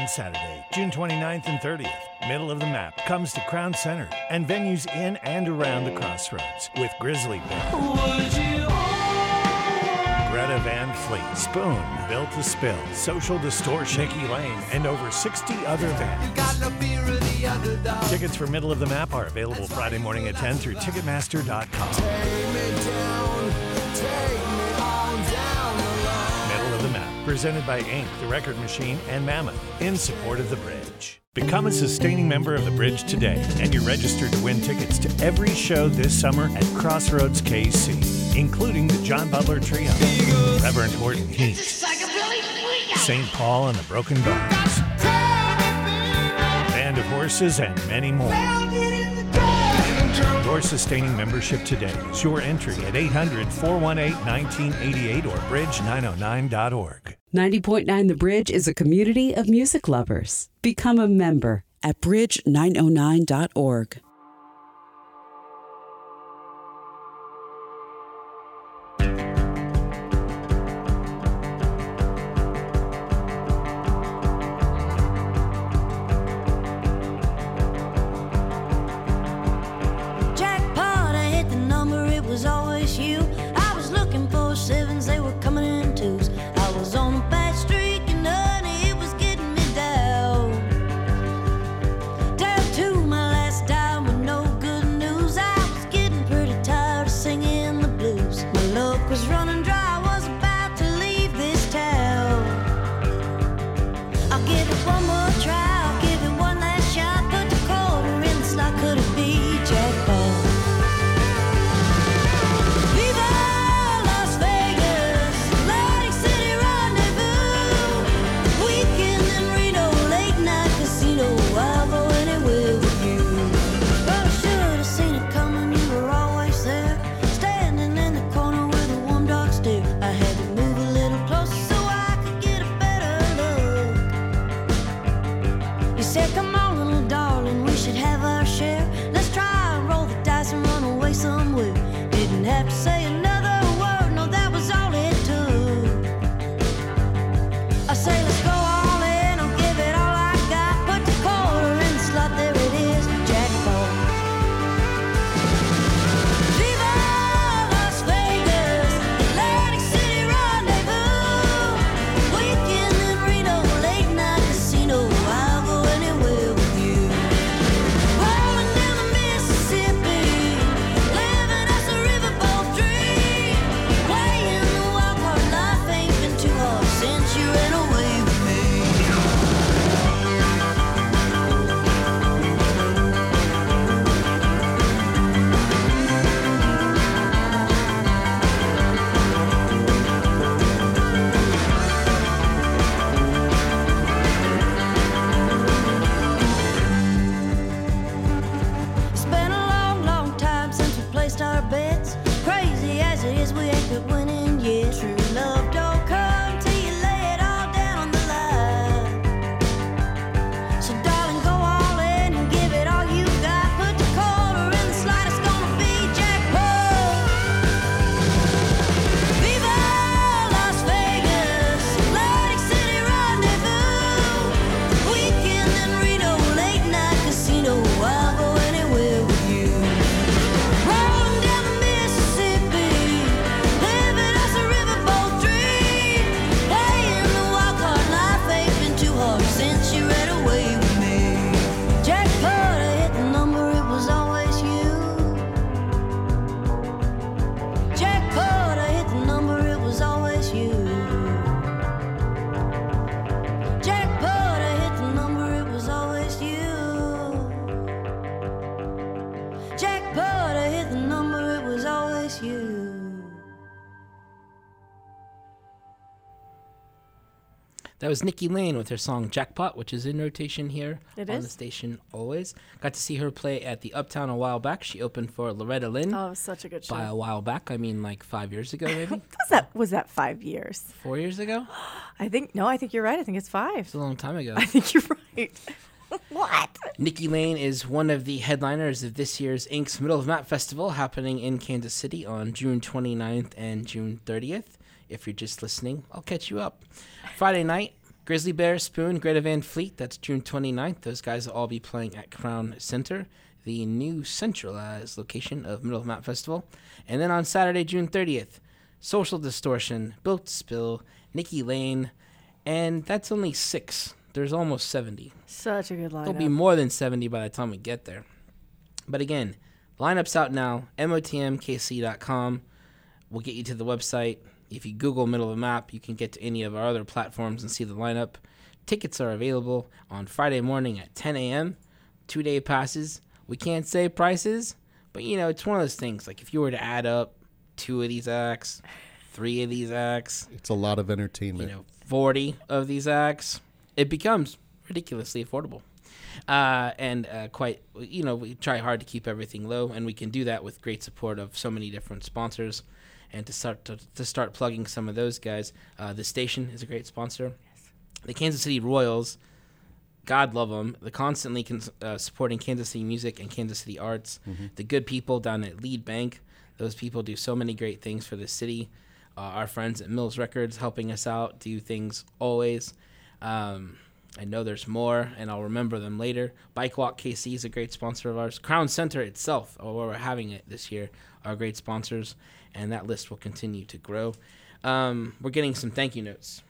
Saturday, June 29th and 30th. Middle of the Map comes to Crown Center and venues in and around the crossroads with Grizzly Bear, Greta Van Fleet, Spoon, Built to Spill, Social Distortion, Nikki Lane, and over 60 other bands. Got no fear of the underdog. Tickets for Middle of the Map are available Friday morning at 10 through Ticketmaster.com. presented by Ink, The Record Machine, and Mammoth, in support of the bridge. Become a sustaining member of the bridge today, and you're registered to win tickets to every show this summer at Crossroads KC, including the John Butler Trio, Reverend Horton Heat, St. Paul and the Broken Bones, Band of Horses, and many more. Your sustaining membership today is your entry at 800 418 1988 or bridge909.org. 90.9 The Bridge is a community of music lovers. Become a member at bridge909.org. That was Nikki Lane with her song Jackpot, which is in rotation here It on is? the station always. Got to see her play at the Uptown a while back. She opened for Loretta Lynn. Oh, such a good show. By a while back, I mean like five years ago, maybe was that was that five years? four years ago. I think no. I think you're right. I think it's five. It's a long time ago. I think you're right. what? Nikki Lane is one of the headliners of this year's Ink's Middle of Map Festival happening in Kansas City on June 29th and June 30th. If you're just listening, I'll catch you up. Friday night, Grizzly Bear, Spoon, Greta Van Fleet, that's June 29th. Those guys will all be playing at Crown Center, the new centralized location of Middle of Map Festival. And then on Saturday, June 30th, Social Distortion, Built Spill, Nikki Lane, and that's only six. There's almost 70. Such a good lineup. There'll be more than 70 by the time we get there. But again, lineup's out now. MOTMKC.com will get you to the website. If you Google Middle of the Map, you can get to any of our other platforms and see the lineup. Tickets are available on Friday morning at 10 a.m. Two day passes. We can't say prices, but you know, it's one of those things. Like if you were to add up two of these acts, three of these acts, It's a lot of entertainment. you know, 40 of these acts, it becomes ridiculously affordable. Uh, and uh, quite, you know, we try hard to keep everything low, and we can do that with great support of so many different sponsors. And to start to, to start plugging some of those guys, uh, the station is a great sponsor. The Kansas City Royals, God love them. They're constantly cons- uh, supporting Kansas City music and Kansas City arts. Mhm. The good people down at Lead Bank, those people do so many great things for the city. Uh, our friends at Mills Records helping us out, do things always. Um, I know there's more, and I'll remember them later. Bike Walk KC is a great sponsor of ours. Crown Center itself, where we're having it this year, are great sponsors, and that list will continue to grow. Um, we're getting some thank you notes.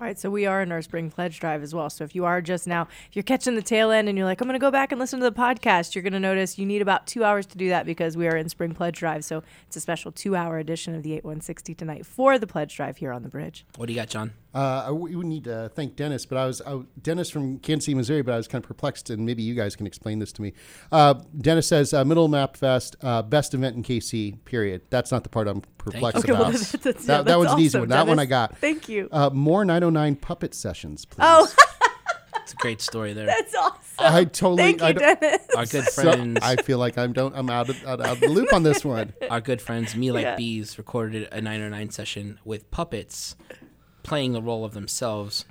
All right, so we are in our spring pledge drive as well. So if you are just now, if you're catching the tail end and you're like, I'm going to go back and listen to the podcast, you're going to notice you need about two hours to do that because we are in spring pledge drive. So it's a special two hour edition of the 8160 tonight for the pledge drive here on the bridge. What do you got, John? Uh, I- we would need to thank Dennis, but I was I, Dennis from Kansas City, Missouri, but I was kind of perplexed, and maybe you guys can explain this to me. Uh, Dennis says uh, Middle Map Fest, uh, best event in KC. Period. That's not the part I'm perplexed Okay, well, about. that's- that's- that yeah, that was that's an easy awesome, one. That one I Dennis. got. Thank you. Uh, more 909 puppet sessions, please. Oh, It's a great story there. that's awesome. I totally. Thank you, I don't- Dennis. Our good So, friends. I feel like I'm don't I'm out of, out, out of the loop on this one. Our good friends, Me Like Yeah. Bees, recorded a 909 session with puppets playing the role of themselves.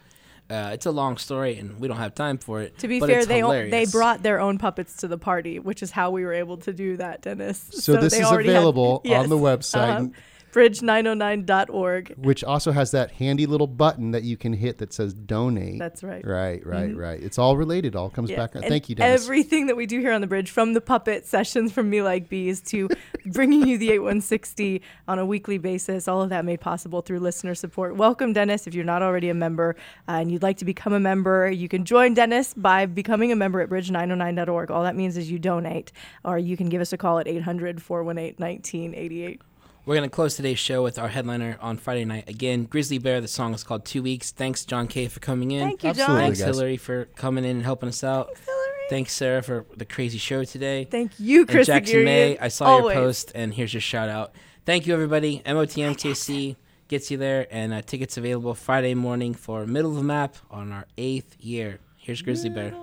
Uh, it's a long story, and we don't have time for it. To be but fair, it's they o- they brought their own puppets to the party, which is how we were able to do that, Dennis. So this they is already had- available on the website. Uh-huh. Bridge909.org. which also has that handy little button that you can hit that says donate. That's right. Right, right, Mhm. right. It's all related. All comes Yeah, back. and Thank you, Dennis. Everything that we do here on the bridge, from the puppet sessions from Me Like Bees to bringing you the 8160 on a weekly basis, all of that made possible through listener support. Welcome, Dennis. If you're not already a member uh, and you'd like to become a member, you can join Dennis by becoming a member at bridge909.org. All that means is you donate, or you can give us a call at 800 418 1988. We're going to close today's show with our headliner on Friday night. Again, Grizzly Bear. The song is called Two Weeks. Thanks, John Kay, for coming in. Thank you, John. Absolutely, Thanks, guys. Hillary, for coming in and helping us out. Thanks, Sarah, for the crazy show today. Thank you, Chris And Jackson May, I saw Always. your post, and here's your shout out. Thank you, everybody. MOTMKC gets you there, and uh, tickets available Friday morning for Middle of the Map on our eighth year. Here's Grizzly Bear.